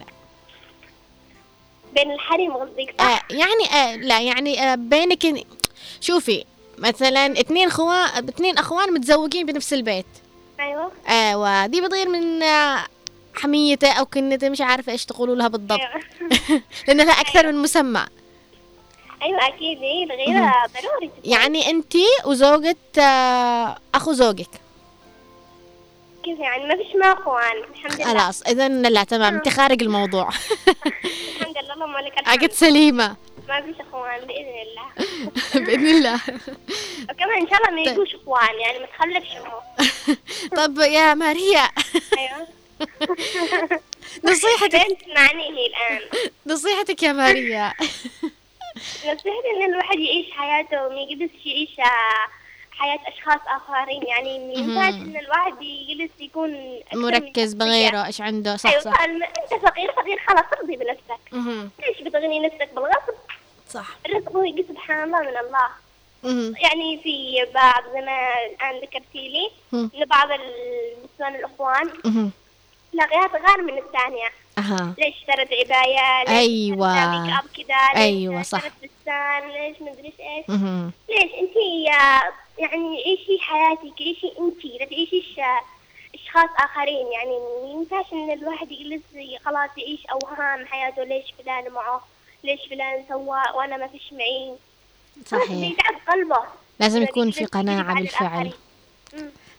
Speaker 8: بين الحريم قصدك صح؟
Speaker 1: آه يعني آه لا يعني آه بينك شوفي مثلا اثنين خوان اثنين أخوان متزوجين بنفس البيت.
Speaker 8: أيوه.
Speaker 1: أيوه دي بتغير من آه، حميته أو كنته مش عارفة إيش تقولوا لها بالضبط.
Speaker 8: أيوه.
Speaker 1: لأن لها أكثر من مسمى.
Speaker 8: أيوه أكيد. إيه الغيرة ضروري
Speaker 1: يعني انت وزوجة آه، أخو زوجك.
Speaker 8: كيف يعني؟ ما فيش ما اخوان الحمد لله.
Speaker 1: خلاص اذا لا تمام. انت خارج الموضوع.
Speaker 8: الحمد لله اللهم لك
Speaker 1: عقد
Speaker 8: الحمد
Speaker 1: سليمة.
Speaker 8: ما فيش اخوان بإذن الله.
Speaker 1: بإذن الله.
Speaker 8: وكمان إن شاء الله ما يجوش إخوان يعني ما تخلفش
Speaker 1: طب يا ماريا.
Speaker 8: أيوه.
Speaker 1: نصيحتك.
Speaker 8: تسمعنيني الآن.
Speaker 1: نصيحتك يا ماريا.
Speaker 8: نصيحتي ان الواحد يعيش حياته وما يجلسش يعيش حياة أشخاص آخرين يعني ما ينفعش إن الواحد يجلس يكون
Speaker 1: مركز. بغيره إيش عنده صح
Speaker 8: أيوة
Speaker 1: صح
Speaker 8: أنت فقير فقير خلاص ارضي بنفسك. ليش بتغني نفسك بالغصب
Speaker 1: صح
Speaker 8: الرزق هو سبحان الله من الله. يعني في بعض زي ما الآن ذكرتي لي
Speaker 1: مم.
Speaker 8: إن بعض النسوان الأخوان. تلاقيها تغار من الثانية
Speaker 1: أها.
Speaker 8: ليش اشترت عباية؟ ليش
Speaker 1: أيوة.
Speaker 8: ميك أب كذا؟ ليش
Speaker 1: أيوة، صح.
Speaker 8: اشترت فستان ليش مدري إيش.
Speaker 1: مهم.
Speaker 8: ليش أنت يعني عيشي حياتك عيشي أنت. لا تعيشيش اشخاص آخرين. يعني ما ينفعش إن الواحد يجلس خلاص يعيش أوهام حياته. ليش فلان معه؟ ليش فلان سوى وأنا ما فيش معي؟
Speaker 1: صحيح.
Speaker 8: بيتعب قلبه.
Speaker 1: لازم يكون في
Speaker 8: يكذب
Speaker 1: قناعة بالفعل.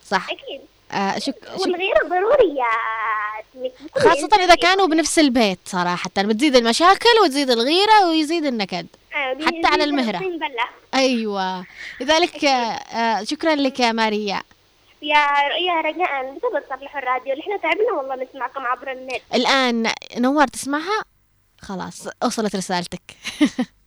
Speaker 1: صح.
Speaker 8: أكيد.
Speaker 1: آه شك... شك...
Speaker 8: والغيرة ضرورية بكل
Speaker 1: خاصة إذا كانوا بنفس البيت صراحة بتزيد المشاكل وتزيد الغيرة ويزيد النكد
Speaker 8: أيوة،
Speaker 1: حتى على المهرة. أيوة. لذلك آه آه شكرا لك يا ماريا.
Speaker 8: يا يا رجاء متى بتصلحوا الراديو. اللي إحنا تعبنا والله نسمعكم عبر النت.
Speaker 1: الآن نوار تسمعها؟ خلاص وصلت رسالتك.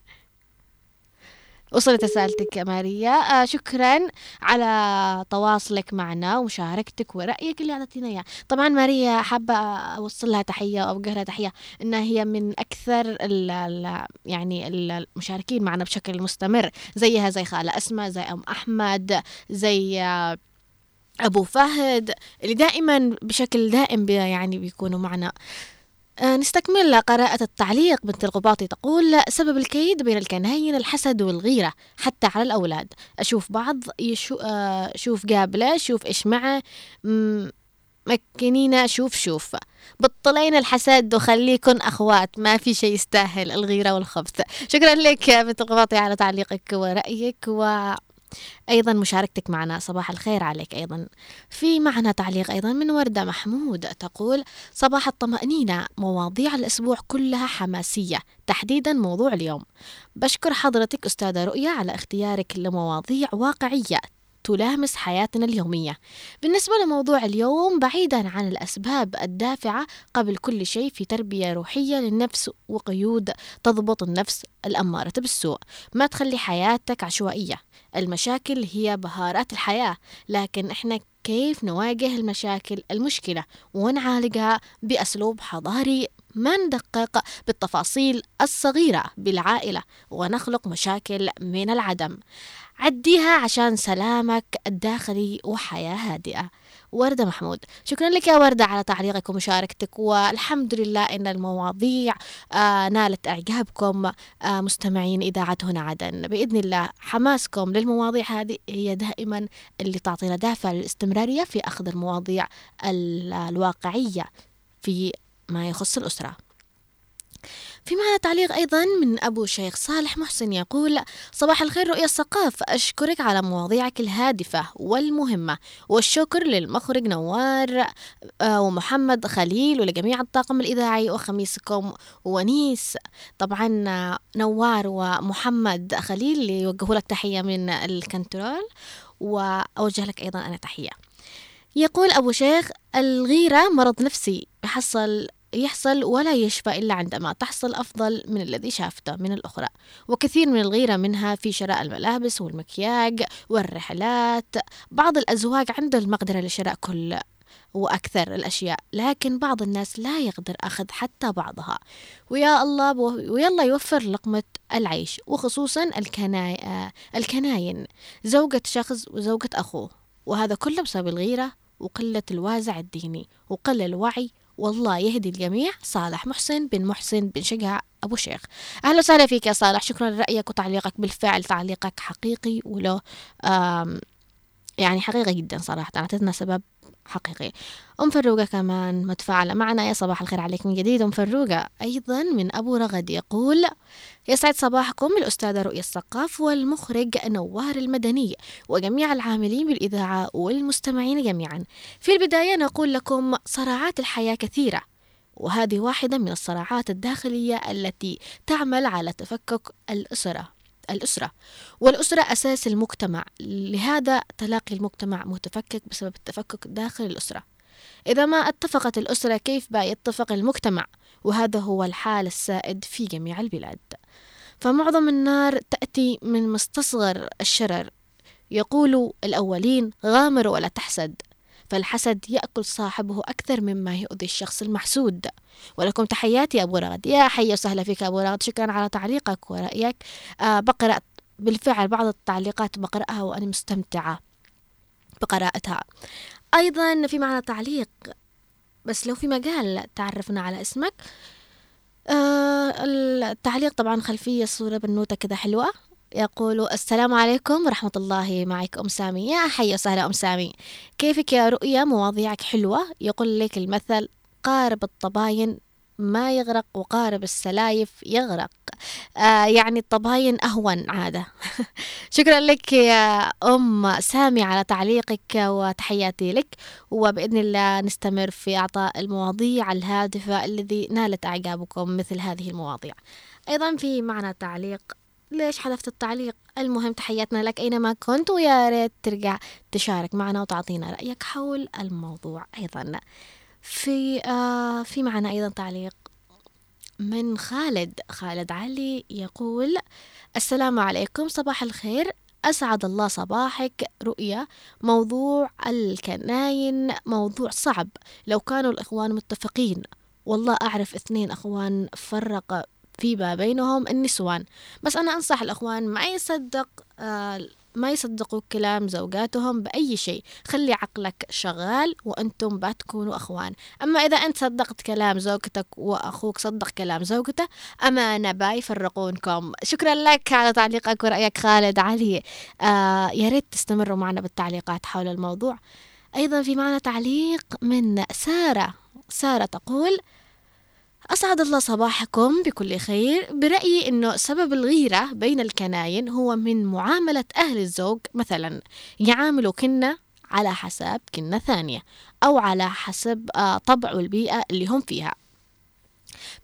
Speaker 1: وصلت رسالتك يا ماريا. آه شكرا على تواصلك معنا ومشاركتك ورأيك اللي أعطيتينا إياه. طبعا ماريا حابة أوصل لها تحية أو أوجه لها تحية إنها هي من أكثر ال ال يعني ال- المشاركين معنا بشكل مستمر زيها زي خالة أسماء زي أم أحمد زي آه، أبو فهد اللي دائما بشكل دائم يعني بيكونوا معنا. نستكمل قراءة التعليق. بنت القباطي تقول سبب الكيد بين الكناين الحسد والغيرة حتى على الأولاد. أشوف بعض يشو آه، شوف قابلة شوف إيش معه. مكنينا شوف شوف. بطلين الحسد وخليكن أخوات. ما في شيء يستاهل الغيرة والخبث. شكرا لك بنت القباطي على تعليقك ورأيك و أيضا مشاركتك معنا صباح الخير عليك أيضا. في معنا تعليق أيضا من وردة محمود تقول صباح الطمأنينة مواضيع الأسبوع كلها حماسية. تحديدا موضوع اليوم. بشكر حضرتك أستاذة رؤية على اختيارك لمواضيع واقعية تلامس حياتنا اليومية. بالنسبة لموضوع اليوم بعيدا عن الأسباب الدافعة قبل كل شيء في تربية روحية للنفس وقيود تضبط النفس الأمارة بالسوء. ما تخلي حياتك عشوائية. المشاكل هي بهارات الحياة لكن إحنا كيف نواجه المشاكل المشكلة ونعالجها بأسلوب حضاري ما ندقق بالتفاصيل الصغيرة بالعائلة ونخلق مشاكل من العدم. عديها عشان سلامك الداخلي وحياة هادئة. وردة محمود شكرا لك يا وردة على تعليقك ومشاركتك والحمد لله إن المواضيع آه نالت إعجابكم آه مستمعين إذاعة هنا عدن. بإذن الله حماسكم للمواضيع هذه هي دائما اللي تعطينا دافع للاستمرارية في أخذ المواضيع ال- الواقعية في ما يخص الأسرة. في معنا تعليق أيضا من أبو شيخ صالح محسن يقول صباح الخير رؤيا الثقافة أشكرك على مواضيعك الهادفة والمهمة. والشكر للمخرج نوار آه، ومحمد خليل ولجميع الطاقم الإذاعي وخميسكم ونيس. طبعا نوار ومحمد خليل يوجهوا لك تحية من الكنترول وأوجه لك أيضا أنا تحية. يقول أبو شيخ الغيرة مرض نفسي. يحصل يحصل ولا يشفى إلا عندما تحصل أفضل من الذي شافته من الأخرى. وكثير من الغيرة منها في شراء الملابس والمكياج والرحلات. بعض الأزواج عنده المقدرة لشراء كل وأكثر الأشياء لكن بعض الناس لا يقدر أخذ حتى بعضها. ويا الله ويلا يوفر لقمة العيش وخصوصا آه، الكناين. زوجة شخص وزوجة أخوه وهذا كله بسبب الغيرة وقلة الوازع الديني وقل الوعي والله يهدي الجميع. صالح محسن بن محسن بن شجع أبو شيخ. أهلا وسهلا فيك يا صالح. شكرا لرأيك وتعليقك. بالفعل تعليقك حقيقي وله يعني حقيقي جدا صراحة. أعطتنا سبب حقيقي. أم فروقة كمان متفاعلة معنا. يا صباح الخير عليك من جديد أم فروقة. أيضا من أبو رغد يقول يسعد صباحكم الأستاذة رؤية الثقاف والمخرج نوار المدني وجميع العاملين بالإذاعة والمستمعين جميعا. في البداية نقول لكم صراعات الحياة كثيرة وهذه واحدة من الصراعات الداخلية التي تعمل على تفكك الأسرة. الأسرة. والأسرة أساس المجتمع. لهذا تلاقي المجتمع متفكك بسبب التفكك داخل الأسرة. إذا ما اتفقت الأسرة كيف بقى يتفق المجتمع؟ وهذا هو الحال السائد في جميع البلاد. فمعظم النار تأتي من مستصغر الشرر. يقول الأولين غامر ولا تحسد. فالحسد يأكل صاحبه أكثر مما يؤذي الشخص المحسود. ولكم تحياتي أبو رغد. يا حي وسهلا فيك أبو رغد. شكرا على تعليقك ورأيك. آه بقرأ بالفعل بعض التعليقات بقرأها وأنا مستمتعة بقراءتها. أيضا في معنا تعليق بس لو في مجال تعرفنا على اسمك. آه التعليق طبعا خلفية صورة بنوتة كذا حلوة. يقول السلام عليكم ورحمة الله معك أم سامي. يا حي وسهلا أم سامي. كيفك يا رؤيا؟ مواضيعك حلوة. يقول لك المثل قارب الطباين ما يغرق وقارب السلايف يغرق. آه يعني الطباين أهون عادة. شكرا لك يا أم سامي على تعليقك وتحياتي لك. وبإذن الله نستمر في إعطاء المواضيع الهادفة الذي نالت أعجابكم مثل هذه المواضيع. أيضا في معنا تعليق ليش حذفت التعليق؟ المهم تحياتنا لك أينما كنت ويا ريت ترجع تشارك معنا وتعطينا رأيك حول الموضوع أيضا. في آه في معنا أيضا تعليق من خالد. خالد علي يقول السلام عليكم صباح الخير. أسعد الله صباحك. رؤيا موضوع الكناين موضوع صعب. لو كانوا الإخوان متفقين والله أعرف اثنين أخوان فرق فيما بينهم النسوان. بس أنا أنصح الأخوان ما يصدق آه ما يصدقوا كلام زوجاتهم بأي شيء. خلي عقلك شغال وأنتم بتكونوا أخوان. أما إذا أنت صدقت كلام زوجتك وأخوك صدق كلام زوجته أمانة با يفرقونكم شكرا لك على تعليقك ورأيك خالد علي. آه يا ريت تستمروا معنا بالتعليقات حول الموضوع. أيضا في معنا تعليق من سارة. سارة تقول أسعد الله صباحكم بكل خير. برأيي أنه سبب الغيرة بين الكناين هو من معاملة أهل الزوج. مثلا يعاملوا كنة على حساب كنة ثانية أو على حسب آه، طبع والبيئة اللي هم فيها.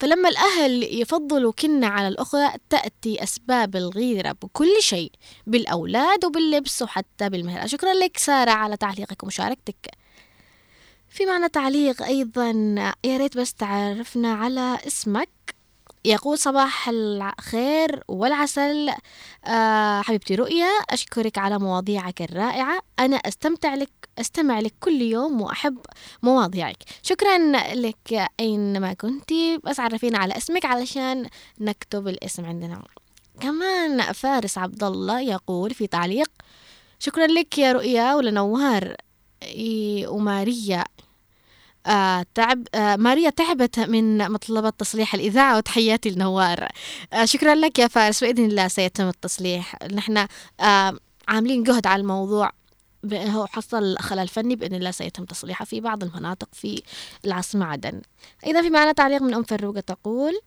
Speaker 1: فلما الأهل يفضلوا كنة على الأخرى تأتي أسباب الغيرة بكل شيء بالأولاد وباللبس وحتى بالمهرة شكرا لك سارة على تعليقك ومشاركتك. في معنا تعليق أيضا يا ريت بس تعرفنا على اسمك. يقول صباح الخير والعسل. آه حبيبتي رؤيا أشكرك على مواضيعك الرائعة. أنا أستمتع لك أستمع لك كل يوم وأحب مواضيعك. شكرا لك أينما كنتي بس عرفينا على اسمك علشان نكتب الاسم عندنا. كمان فارس عبد الله يقول في تعليق شكرا لك يا رؤيا ولنوار وماريا آه تعب آه ماريا تعبت من مطلبات تصليح الإذاعة وتحياتي لنوار. آه شكرا لك يا فارس. بإذن الله سيتم التصليح. نحن آه عاملين جهد على الموضوع. هو حصل خلل فني. بإذن الله سيتم تصليحه في بعض المناطق في العاصمة عدن. أيضا في معنا تعليق من أم فروقة تقول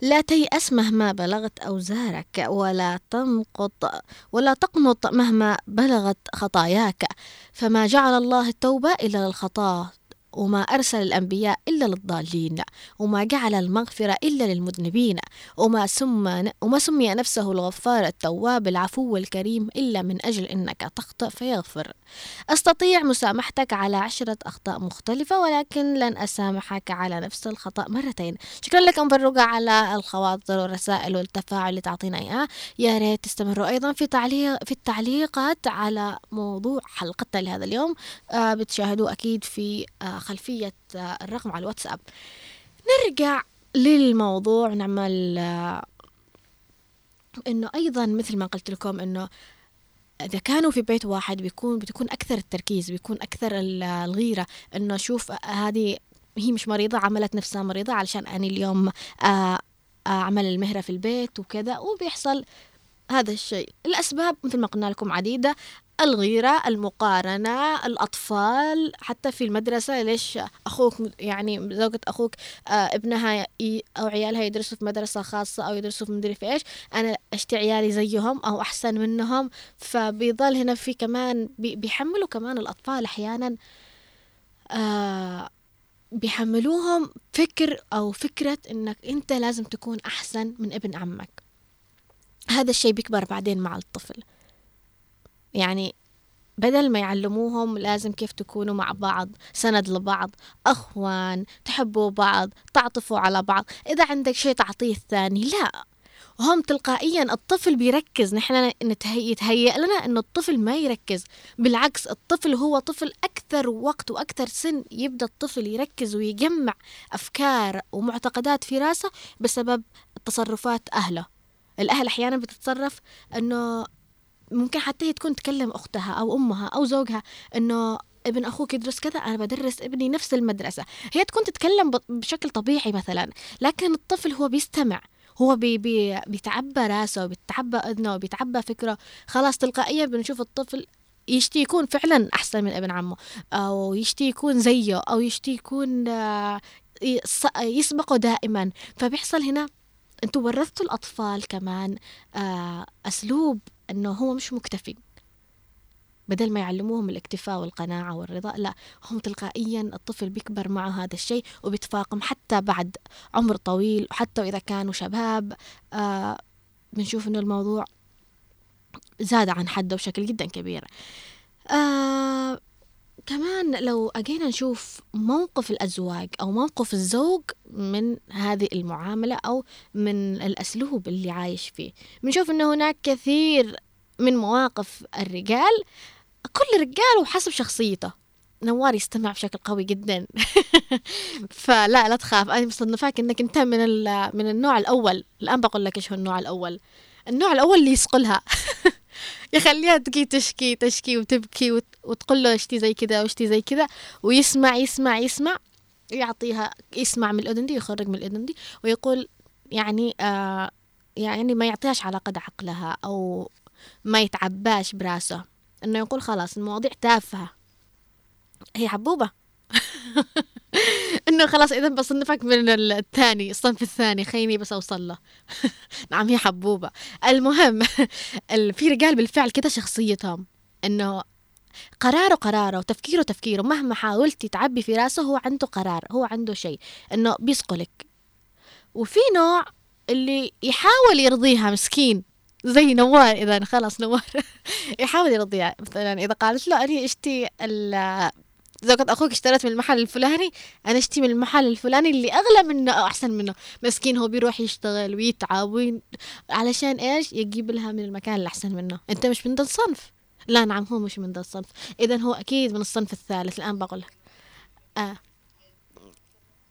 Speaker 1: لا تيأس مهما بلغت أوزارك ولا تنقط ولا تقنط مهما بلغت خطاياك. فما جعل الله التوبة إلا للخطاة. وما أرسل الأنبياء إلا للضالين وما جعل المغفرة إلا للمذنبين وما سمى وما سمي نفسه الغفار التواب العفو الكريم إلا من أجل أنك تخطئ فيغفر. أستطيع مسامحتك على عشرة أخطاء مختلفة ولكن لن أسامحك على نفس الخطأ مرتين. شكرا لك أم فروقة على الخواطر والرسائل والتفاعل اللي تعطينا إياه يا ريت تستمروا أيضا في تعليق في التعليقات على موضوع حلقتنا لهذا اليوم. آه بتشاهدوه أكيد في آه خلفية آه الرقم على الواتساب. نرجع للموضوع نعمل آه إنه أيضا مثل ما قلت لكم إنه إذا كانوا في بيت واحد بيكون بتكون أكثر التركيز بيكون أكثر ال- الغيرة. إنه شوف هذه هي مش مريضة عملت نفسها مريضة علشان أنا اليوم آه، آه، أعمل المهرة في البيت وكذا وبيحصل هذا الشيء. الأسباب مثل ما قلنا لكم عديدة. الغيرة المقارنة الأطفال حتى في المدرسة ليش أخوك يعني زوجة أخوك آه ابنها أو عيالها يدرسوا في مدرسة خاصة أو يدرسوا في مدري في إيش أنا أشتي عيالي زيهم أو أحسن منهم. فبيضل هنا في كمان بي- بيحملوا كمان الأطفال أحيانا آه بيحملوهم فكر أو فكرة إنك أنت لازم تكون أحسن من ابن عمك. هذا الشيء بيكبر بعدين مع الطفل. يعني بدل ما يعلموهم لازم كيف تكونوا مع بعض سند لبعض أخوان تحبوا بعض تعطفوا على بعض. إذا عندك شيء تعطيه الثاني لا. هم تلقائيا الطفل بيركز. نحن يتهيأ لنا أنه الطفل ما يركز. بالعكس الطفل هو طفل أكثر وقت وأكثر سن يبدأ الطفل يركز ويجمع أفكار ومعتقدات في راسه بسبب تصرفات أهله. الأهل أحيانا بتتصرف أنه ممكن حتى هي تكون تكلم أختها أو أمها أو زوجها أنه ابن أخوك يدرس كذا أنا بدرس ابني نفس المدرسة. هي تكون تتكلم بشكل طبيعي مثلا لكن الطفل هو بيستمع. هو بي بي بيتعبى راسه بيتعبى أذنه بيتعبى فكره. خلاص تلقائيا بنشوف الطفل يشتي يكون فعلا أحسن من ابن عمه. أو يشتي يكون زيه أو يشتي يكون آه، يسبقه دائما. فبيحصل هنا أنتوا ورثتوا الأطفال كمان آه، أسلوب أنه هو مش مكتفي. بدل ما يعلموهم الاكتفاء والقناعة والرضا لا هم تلقائيا الطفل بيكبر معه هذا الشيء وبيتفاقم حتى بعد عمر طويل وحتى إذا كانوا شباب. آه بنشوف إنه الموضوع زاد عن حده بشكل جدا كبير. آه كمان لو أجينا نشوف موقف الأزواج أو موقف الزوج من هذه المعاملة أو من الأسلوب اللي عايش فيه. بنشوف أنه هناك كثير من مواقف الرجال كل رجال وحسب شخصيته. نوار يستمع بشكل قوي جدا. فلا لا تخاف. أنا مصنفاك إنك أنت من من النوع الأول. الآن بقول لك إيش هو النوع الأول. النوع الأول اللي يسقلها يخليها تجي تشكي تشكي وتبكي وت- وتقول له اشتي زي كذا واشتي زي كذا ويسمع يسمع يسمع يعطيها يسمع من الأذن دي ويخرج من الأذن دي ويقول يعني آه يعني ما يعطيهاش على قد عقلها أو ما يتعباش براسه. إنه يقول خلاص المواضيع تافهة. هي حبوبة. إنه خلاص إذا بصنفك من الثاني الصنف الثاني خليني بس أوصل له. نعم هي حبوبة. المهم ال- في رجال بالفعل كده شخصيتهم إنه قراره قراره وتفكيره تفكيره. مهما حاولتي تعبي في رأسه هو عنده قرار هو عنده شيء إنه بيصقلك وفي نوع اللي يحاول يرضيها مسكين زي نوار. إذا خلاص نوار. يحاول يرضيها. مثلا إذا قالت له اني اشتي زوجة أخوك اشترت من المحل الفلاني أنا اشتي من المحل الفلاني اللي أغلى منه أو أحسن منه. مسكين هو بيروح يشتغل ويتعب وين... علشان إيش؟ يجيب لها من المكان اللي أحسن منه. أنت مش من ذا الصنف لا نعم هو مش من ذا الصنف اذا هو أكيد من الصنف الثالث الآن بقول. لك آه.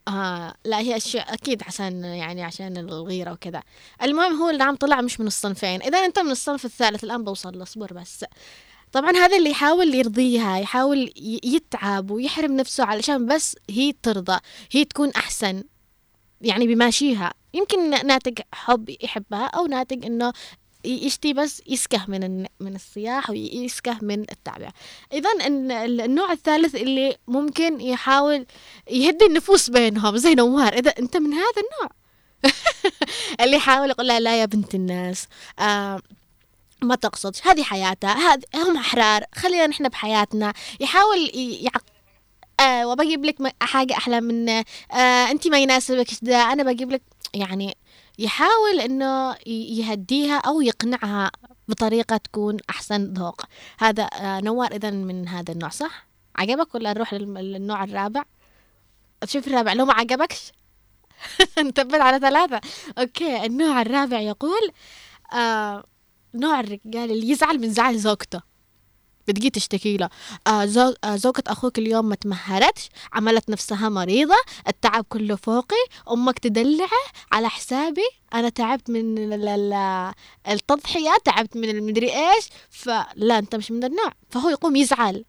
Speaker 1: آه لا هي أشياء أكيد عشان يعني عشان الغيرة وكذا. المهم هو اللي عم طلع مش من الصنفين. إذا أنت من الصنف الثالث الآن بوصل له. اصبر بس. طبعا هذا اللي يحاول يرضيها يحاول يتعب ويحرم نفسه علشان بس هي ترضى هي تكون أحسن يعني بماشيها. يمكن ناتج حب يحبها أو ناتج إنه يشتي بس يسكه من من الصياح ويسكه من التعبئة إذا الن- النوع الثالث اللي ممكن يحاول يهدي النفوس بينهم زي نوار إذا أنت من هذا النوع؟ اللي يحاول يقول لها لا يا بنت الناس. آه ما تقصدش هذه حياتها هذه هم أحرار خلينا نحن بحياتنا يحاول يعق آه وبجيب لك حاجة أحلى من آه أنت ما يناسبك ده أنا بجيب لك يعني يحاول إنه ي- يهديها أو يقنعها بطريقة تكون أحسن ذوق هذا آه نوار إذا من هذا النوع صح؟ عجبك ولا نروح للنوع الرابع؟ شوف الرابع لو ما عجبكش نثبت على ثلاثة أوكي النوع الرابع يقول آه نوع الرجال اللي يزعل من زعل زوجته. بتجي تشتكي له. آه. آه زوجة أخوك اليوم ما تمهرتش عملت نفسها مريضة التعب كله فوقي أمك تدلعه على حسابي أنا تعبت من ال- ال- التضحية تعبت من المدري إيش فلا أنت مش من النوع. فهو يقوم يزعل.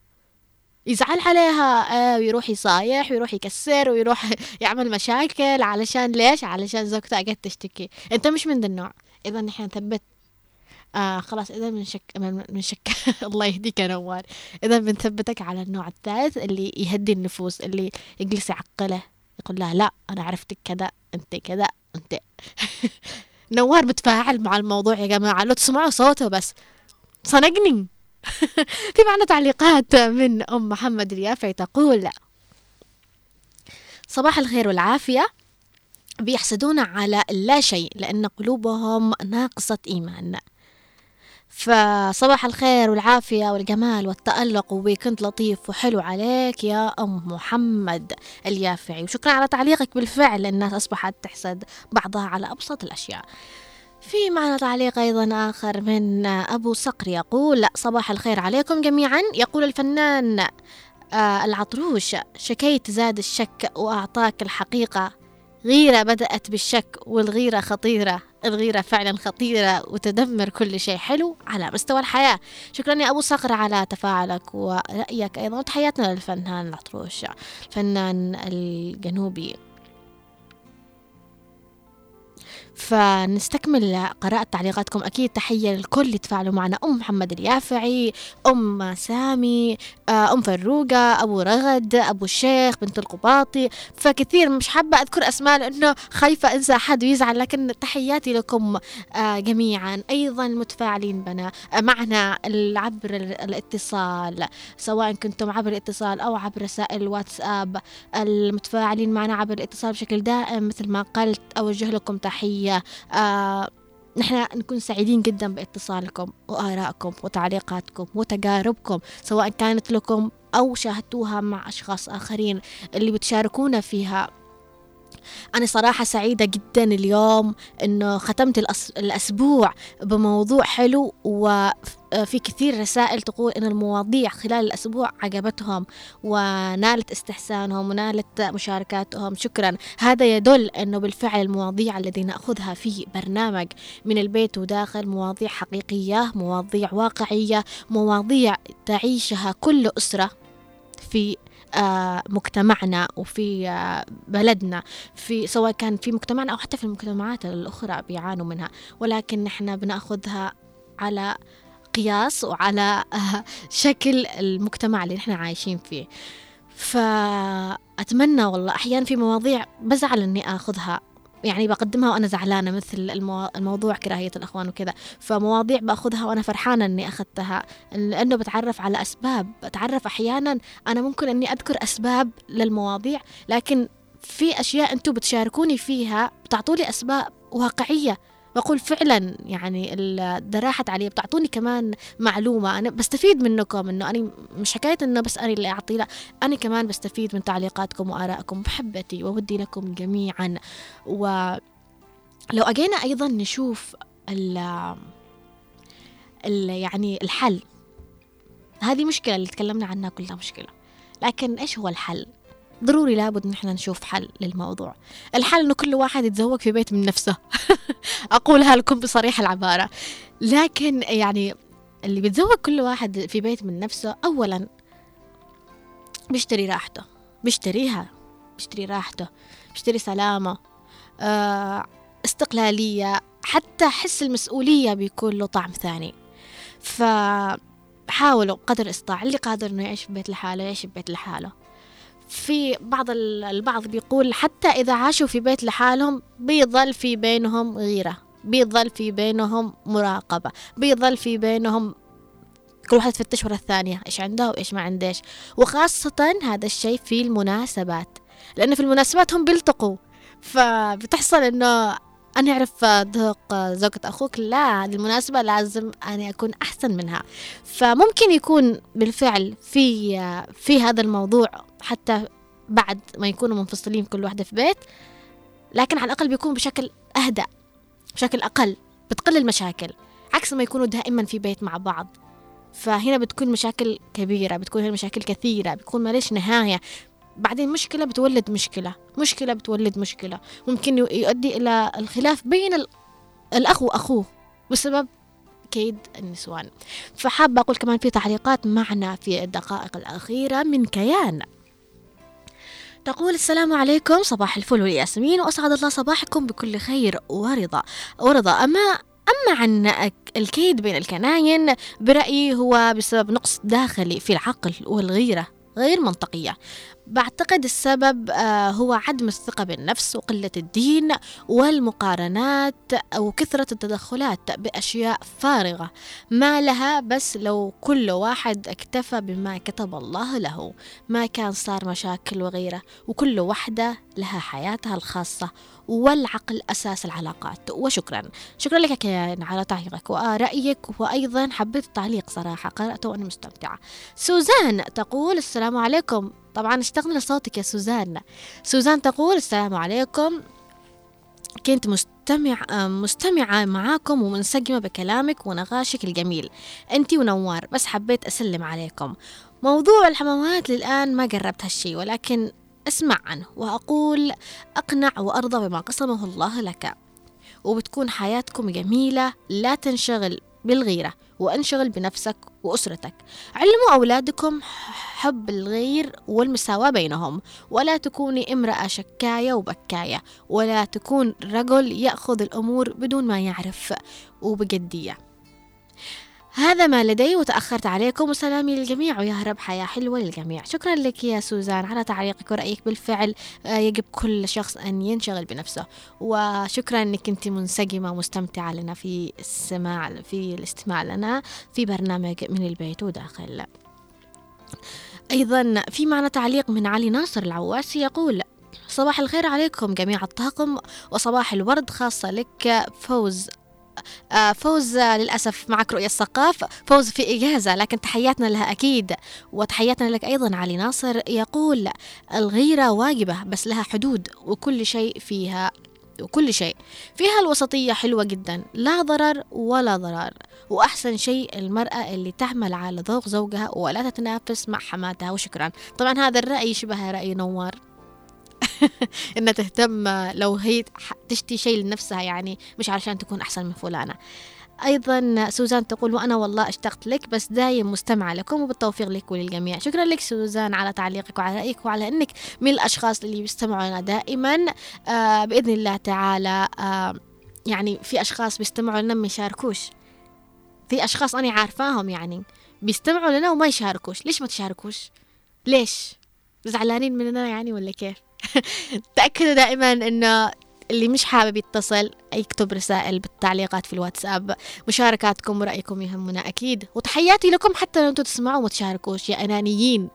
Speaker 1: يزعل عليها آه ويروح يصايح ويروح يكسر ويروح يعمل مشاكل علشان ليش؟ علشان زوجته قاعدة تشتكي. أنت مش من ذا النوع. اذا نحن نثبت آه خلاص إذا بنشك من من شك. الله يهديك يا نوار. إذا بنثبتك على النوع الثالث اللي يهدي النفوس اللي يجلس يعقله يقول لها لا أنا عرفتك كذا أنت كذا أنت. نوار بتفاعل مع الموضوع يا جماعة. لو تسمعوا صوته بس. صنقني. في معنا تعليقات من أم محمد اليافعي تقول صباح الخير والعافية. بيحسدون على اللا شيء لأن قلوبهم ناقصة إيمان. فصباح الخير والعافية والجمال والتألق وويكند لطيف وحلو عليك يا أم محمد اليافعي. وشكرا على تعليقك بالفعل الناس أصبحت تحسد بعضها على أبسط الأشياء. في معنا تعليق أيضا آخر من أبو صقر يقول صباح الخير عليكم جميعا. يقول الفنان آه العطروش شكيت زاد الشك وأعطاك الحقيقة غيرة بدأت بالشك والغيرة خطيرة. الغيرة فعلا خطيرة وتدمر كل شيء حلو على مستوى الحياة. شكرا يا أبو صقر على تفاعلك ورأيك أيضا. وتحياتنا للفنان العطروش الفنان الجنوبي. فنستكمل قراءة تعليقاتكم. أكيد تحية للكل اللي تفاعلوا معنا. أم محمد اليافعي أم سامي آه، أم فروقة أبو رغد أبو الشيخ بنت القباطي. فكثير مش حابة أذكر أسماء لأنه خايفة أنسى أحد ويزعل لكن تحياتي لكم آه، جميعا. أيضا المتفاعلين بنا آه، معنا عبر ال- الاتصال سواء كنتم عبر الاتصال أو عبر رسائل الواتساب المتفاعلين معنا عبر الاتصال بشكل دائم مثل ما قلت أوجه لكم تحية. آه نحن نكون سعيدين جدا باتصالكم وآرائكم وتعليقاتكم وتجاربكم سواء كانت لكم أو شاهدتوها مع أشخاص آخرين اللي بتشاركونا فيها. أنا صراحة سعيدة جدا اليوم إنه ختمت الأس... الأسبوع بموضوع حلو وفي كثير رسائل تقول إن المواضيع خلال الأسبوع عجبتهم ونالت استحسانهم ونالت مشاركاتهم. شكرا. هذا يدل أنه بالفعل المواضيع التي نأخذها في برنامج من البيت وداخل مواضيع حقيقية مواضيع واقعية مواضيع تعيشها كل أسرة في مجتمعنا وفي آه، بلدنا في سواء كان في مجتمعنا أو حتى في المجتمعات الأخرى بيعانوا منها. ولكن نحن بنأخذها على المقياس وعلى آه، شكل المجتمع اللي نحن عايشين فيه. فأتمنى والله أحيانا في مواضيع بزعل إني آخذها يعني بقدمها وأنا زعلانة مثل المو... الموضوع كراهية الأخوان وكذا. فمواضيع بأخذها وأنا فرحانة إني أخذتها لأنه بتعرف على أسباب. بتعرف أحيانا أنا ممكن إني أذكر أسباب للمواضيع لكن في أشياء أنتم بتشاركوني فيها بتعطولي أسباب واقعية. بقول فعلا يعني ال- ده راحت علي بتعطوني كمان معلومة. أنا بستفيد منكم إنه أنا مش حكاية إنه بس أنا اللي أعطي لا أنا كمان بستفيد من تعليقاتكم وآرائكم. محبتي وودي لكم جميعا. ولو أجينا أيضا نشوف ال يعني الحل. هذه مشكلة اللي تكلمنا عنها كلها مشكلة. لكن إيش هو الحل؟ ضروري لابد إن إحنا نشوف حل للموضوع. الحل إنه كل واحد يتزوج في بيت من نفسه. اقولها لكم بصريح العبارة. لكن يعني اللي بيتزوج كل واحد في بيت من نفسه اولا بيشتري راحته. بيشتريها. بيشتري راحته. بيشتري سلامة. آه استقلالية. حتى حس المسؤولية بيكون له طعم ثاني. فحاولوا قدر الاستطاعة اللي قادر إنه يعيش في بيت لحاله يعيش في بيت لحاله. في بعض ال- البعض بيقول حتى إذا عاشوا في بيت لحالهم بيظل في بينهم غيرة بيظل في بينهم مراقبة بيظل في بينهم كل واحد تفتش ورا الثانية إيش عندها وإيش ما عندهاش وخاصة هذا الشيء في المناسبات لأنه في المناسبات هم بيلتقوا. فبتحصل إنه أنا أعرف ذوق زوجة أخوك لا هذه المناسبة لازم أنا أكون أحسن منها. فممكن يكون بالفعل في في هذا الموضوع حتى بعد ما يكونوا منفصلين كل واحدة في بيت لكن على الأقل بيكون بشكل أهدأ بشكل أقل بتقل المشاكل عكس ما يكونوا دائما في بيت مع بعض. فهنا بتكون مشاكل كبيرة بتكون هنا مشاكل كثيرة بتكون ماليش نهاية. بعدين مشكلة بتولد مشكلة مشكلة بتولد مشكلة. ممكن يؤدي إلى الخلاف بين ال- الأخ وأخوه بسبب كيد النسوان. فحابة أقول كمان في تعليقات معنا في الدقائق الأخيرة من كيان. تقول السلام عليكم صباح الفل والياسمين وأسعد الله صباحكم بكل خير ورضا. ورضا أما أما عن الكيد بين الكناين برأيي هو بسبب نقص داخلي في العقل والغيرة غير منطقية. بعتقد السبب آه، هو عدم الثقة بالنفس وقلة الدين والمقارنات وكثرة التدخلات بأشياء فارغة ما لها بس لو كل واحد اكتفى بما كتب الله له ما كان صار مشاكل وغيره وكل واحدة لها حياتها الخاصة والعقل أساس العلاقات. وشكرا. شكرا لك يا كيان على تعليقك ورأيك وأيضا حبيت التعليق صراحة قرأته وأنا مستمتعة. سوزان تقول السلام عليكم. طبعا اشتقنا لصوتك يا سوزان. سوزان تقول السلام عليكم. كنت مستمع مستمعة معاكم ومنسجمة بكلامك ونقاشك الجميل. أنتي ونوار بس حبيت أسلم عليكم. موضوع الحمامات للآن ما قربت هالشي ولكن اسمع عنه وأقول أقنع وأرضى بما قسمه الله لك. وبتكون حياتكم جميلة لا تنشغل بالغيرة وانشغل بنفسك وأسرتك. علموا أولادكم حب الغير والمساواة بينهم ولا تكوني امرأة شكاية وبكاية ولا تكون رجل يأخذ الأمور بدون ما يعرف وبجدية. هذا ما لدي وتأخرت عليكم. وسلامي للجميع ويا رب حياة حلوة للجميع. شكرا لك يا سوزان على تعليقك ورأيك بالفعل. آه، يجب كل شخص أن ينشغل بنفسه. وشكرا أنك أنت منسجمة ومستمتعة لنا في السماع في الاستماع لنا في برنامج من البيت وداخل. أيضا في معنا تعليق من علي ناصر العواسي يقول صباح الخير عليكم جميع الطاقم وصباح الورد خاصة لك. فوز فوز آه، للأسف معك رؤية الثقاف فوز في إجازة لكن تحياتنا لها أكيد وتحياتنا لك أيضا علي ناصر يقول الغيرة واجبة بس لها حدود وكل شيء فيها وكل شيء فيها الوسطية حلوة جدا لا ضرر ولا ضرار. وأحسن شيء المرأة اللي تعمل على ذوق زوجها ولا تتنافس مع حماتها وشكرا. طبعا هذا الرأي شبه رأي نوار. انها تهتم لو هي تشتي شيء لنفسها يعني مش علشان تكون أحسن من فلانة. أيضا سوزان تقول وأنا والله أشتقت لك بس دايم مستمعة لكم وبالتوفيق لك وللجميع. شكرا لك سوزان على تعليقك وعلى رأيك وعلى إنك من الأشخاص اللي بيستمعوا لنا دائما. آه بإذن الله تعالى آه يعني في أشخاص بيستمعوا لنا ما يشاركوش. في أشخاص أنا عارفاهم يعني بيستمعوا لنا وما يشاركوش. ليش ما تشاركوش؟ ليش؟ زعلانين مننا يعني ولا كيف؟ تأكدوا دائما إنه اللي مش حابب يتصل يكتب رسائل بالتعليقات في الواتساب. مشاركاتكم ورأيكم يهمنا أكيد. وتحياتي لكم حتى لو أنتم تسمعوا وما تشاركوش يا أنانيين.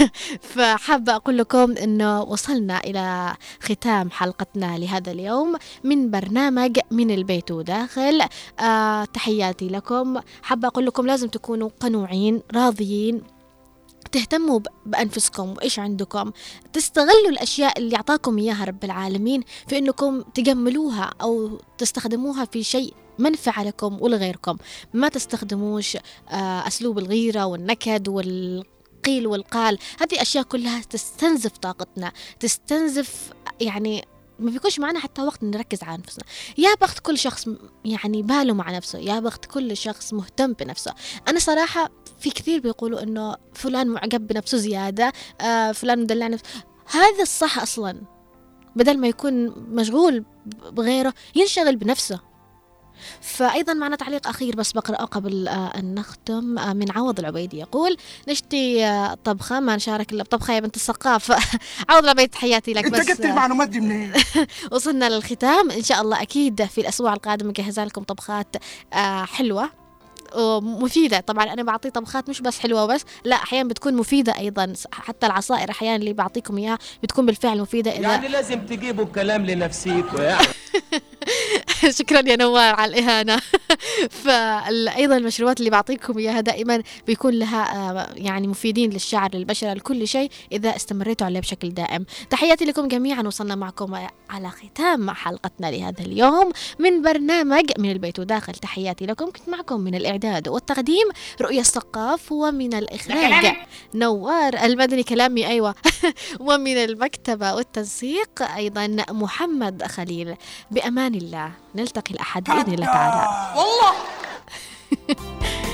Speaker 1: فحابة أقول لكم أنه وصلنا إلى ختام حلقتنا لهذا اليوم من برنامج من البيت وداخل. آه تحياتي لكم. حابة أقول لكم لازم تكونوا قنوعين راضيين. تهتموا بأنفسكم وإيش عندكم. تستغلوا الأشياء اللي أعطاكم إياها رب العالمين في أنكم تجملوها أو تستخدموها في شيء منفعة لكم ولغيركم. ما تستخدموش آه، أسلوب الغيرة والنكد والقيل والقال. هذه أشياء كلها تستنزف طاقتنا تستنزف يعني ما بيكونش معنا حتى وقت نركز على نفسنا. يا بخت كل شخص يعني باله مع نفسه يا بخت كل شخص مهتم بنفسه. أنا صراحة في كثير بيقولوا إنه فلان معجب بنفسه زيادة آه فلان مدلع نفسه. هذا الصح أصلا. بدل ما يكون مشغول بغيره ينشغل بنفسه. فأيضا معنا تعليق أخير بس بقرأه قبل آه أن نختم آه من عوض العبيدي يقول نشتي آه طبخة ما نشارك إلا بطبخة يا بنت الثقافة عوض العبيدي تحياتي لك بس. آه،
Speaker 3: المعلومات دي منين؟
Speaker 1: وصلنا للختام. إن شاء الله أكيد في الأسبوع القادم مجهزه لكم طبخات آه حلوة ومفيدة طبعا أنا بعطي طبخات مش بس حلوة بس لا أحيانا بتكون مفيدة أيضا. حتى العصائر أحيانا اللي بعطيكم إياها بتكون بالفعل مفيدة إذا
Speaker 9: يعني لازم تجيبوا الكلام لنفسيكوا يعني
Speaker 1: شكرا يا نوار على الإهانة. فأيضا المشروبات اللي بعطيكم إياها دائما بيكون لها آه، يعني مفيدين للشعر للبشرة لكل شيء إذا استمريتوا عليه بشكل دائم. تحياتي لكم جميعا وصلنا معكم على ختام حلقتنا لهذا اليوم من برنامج من البيت وداخل. تحياتي لكم كنت معكم من الإعداد والتقديم رؤية الثقاف ومن الإخراج. نوار المدني كلامي أيوة. ومن المكتبة والتنسيق أيضا محمد خليل. بأمان الله. نلتقي الأحد بإذن الله تعالى.
Speaker 3: والله.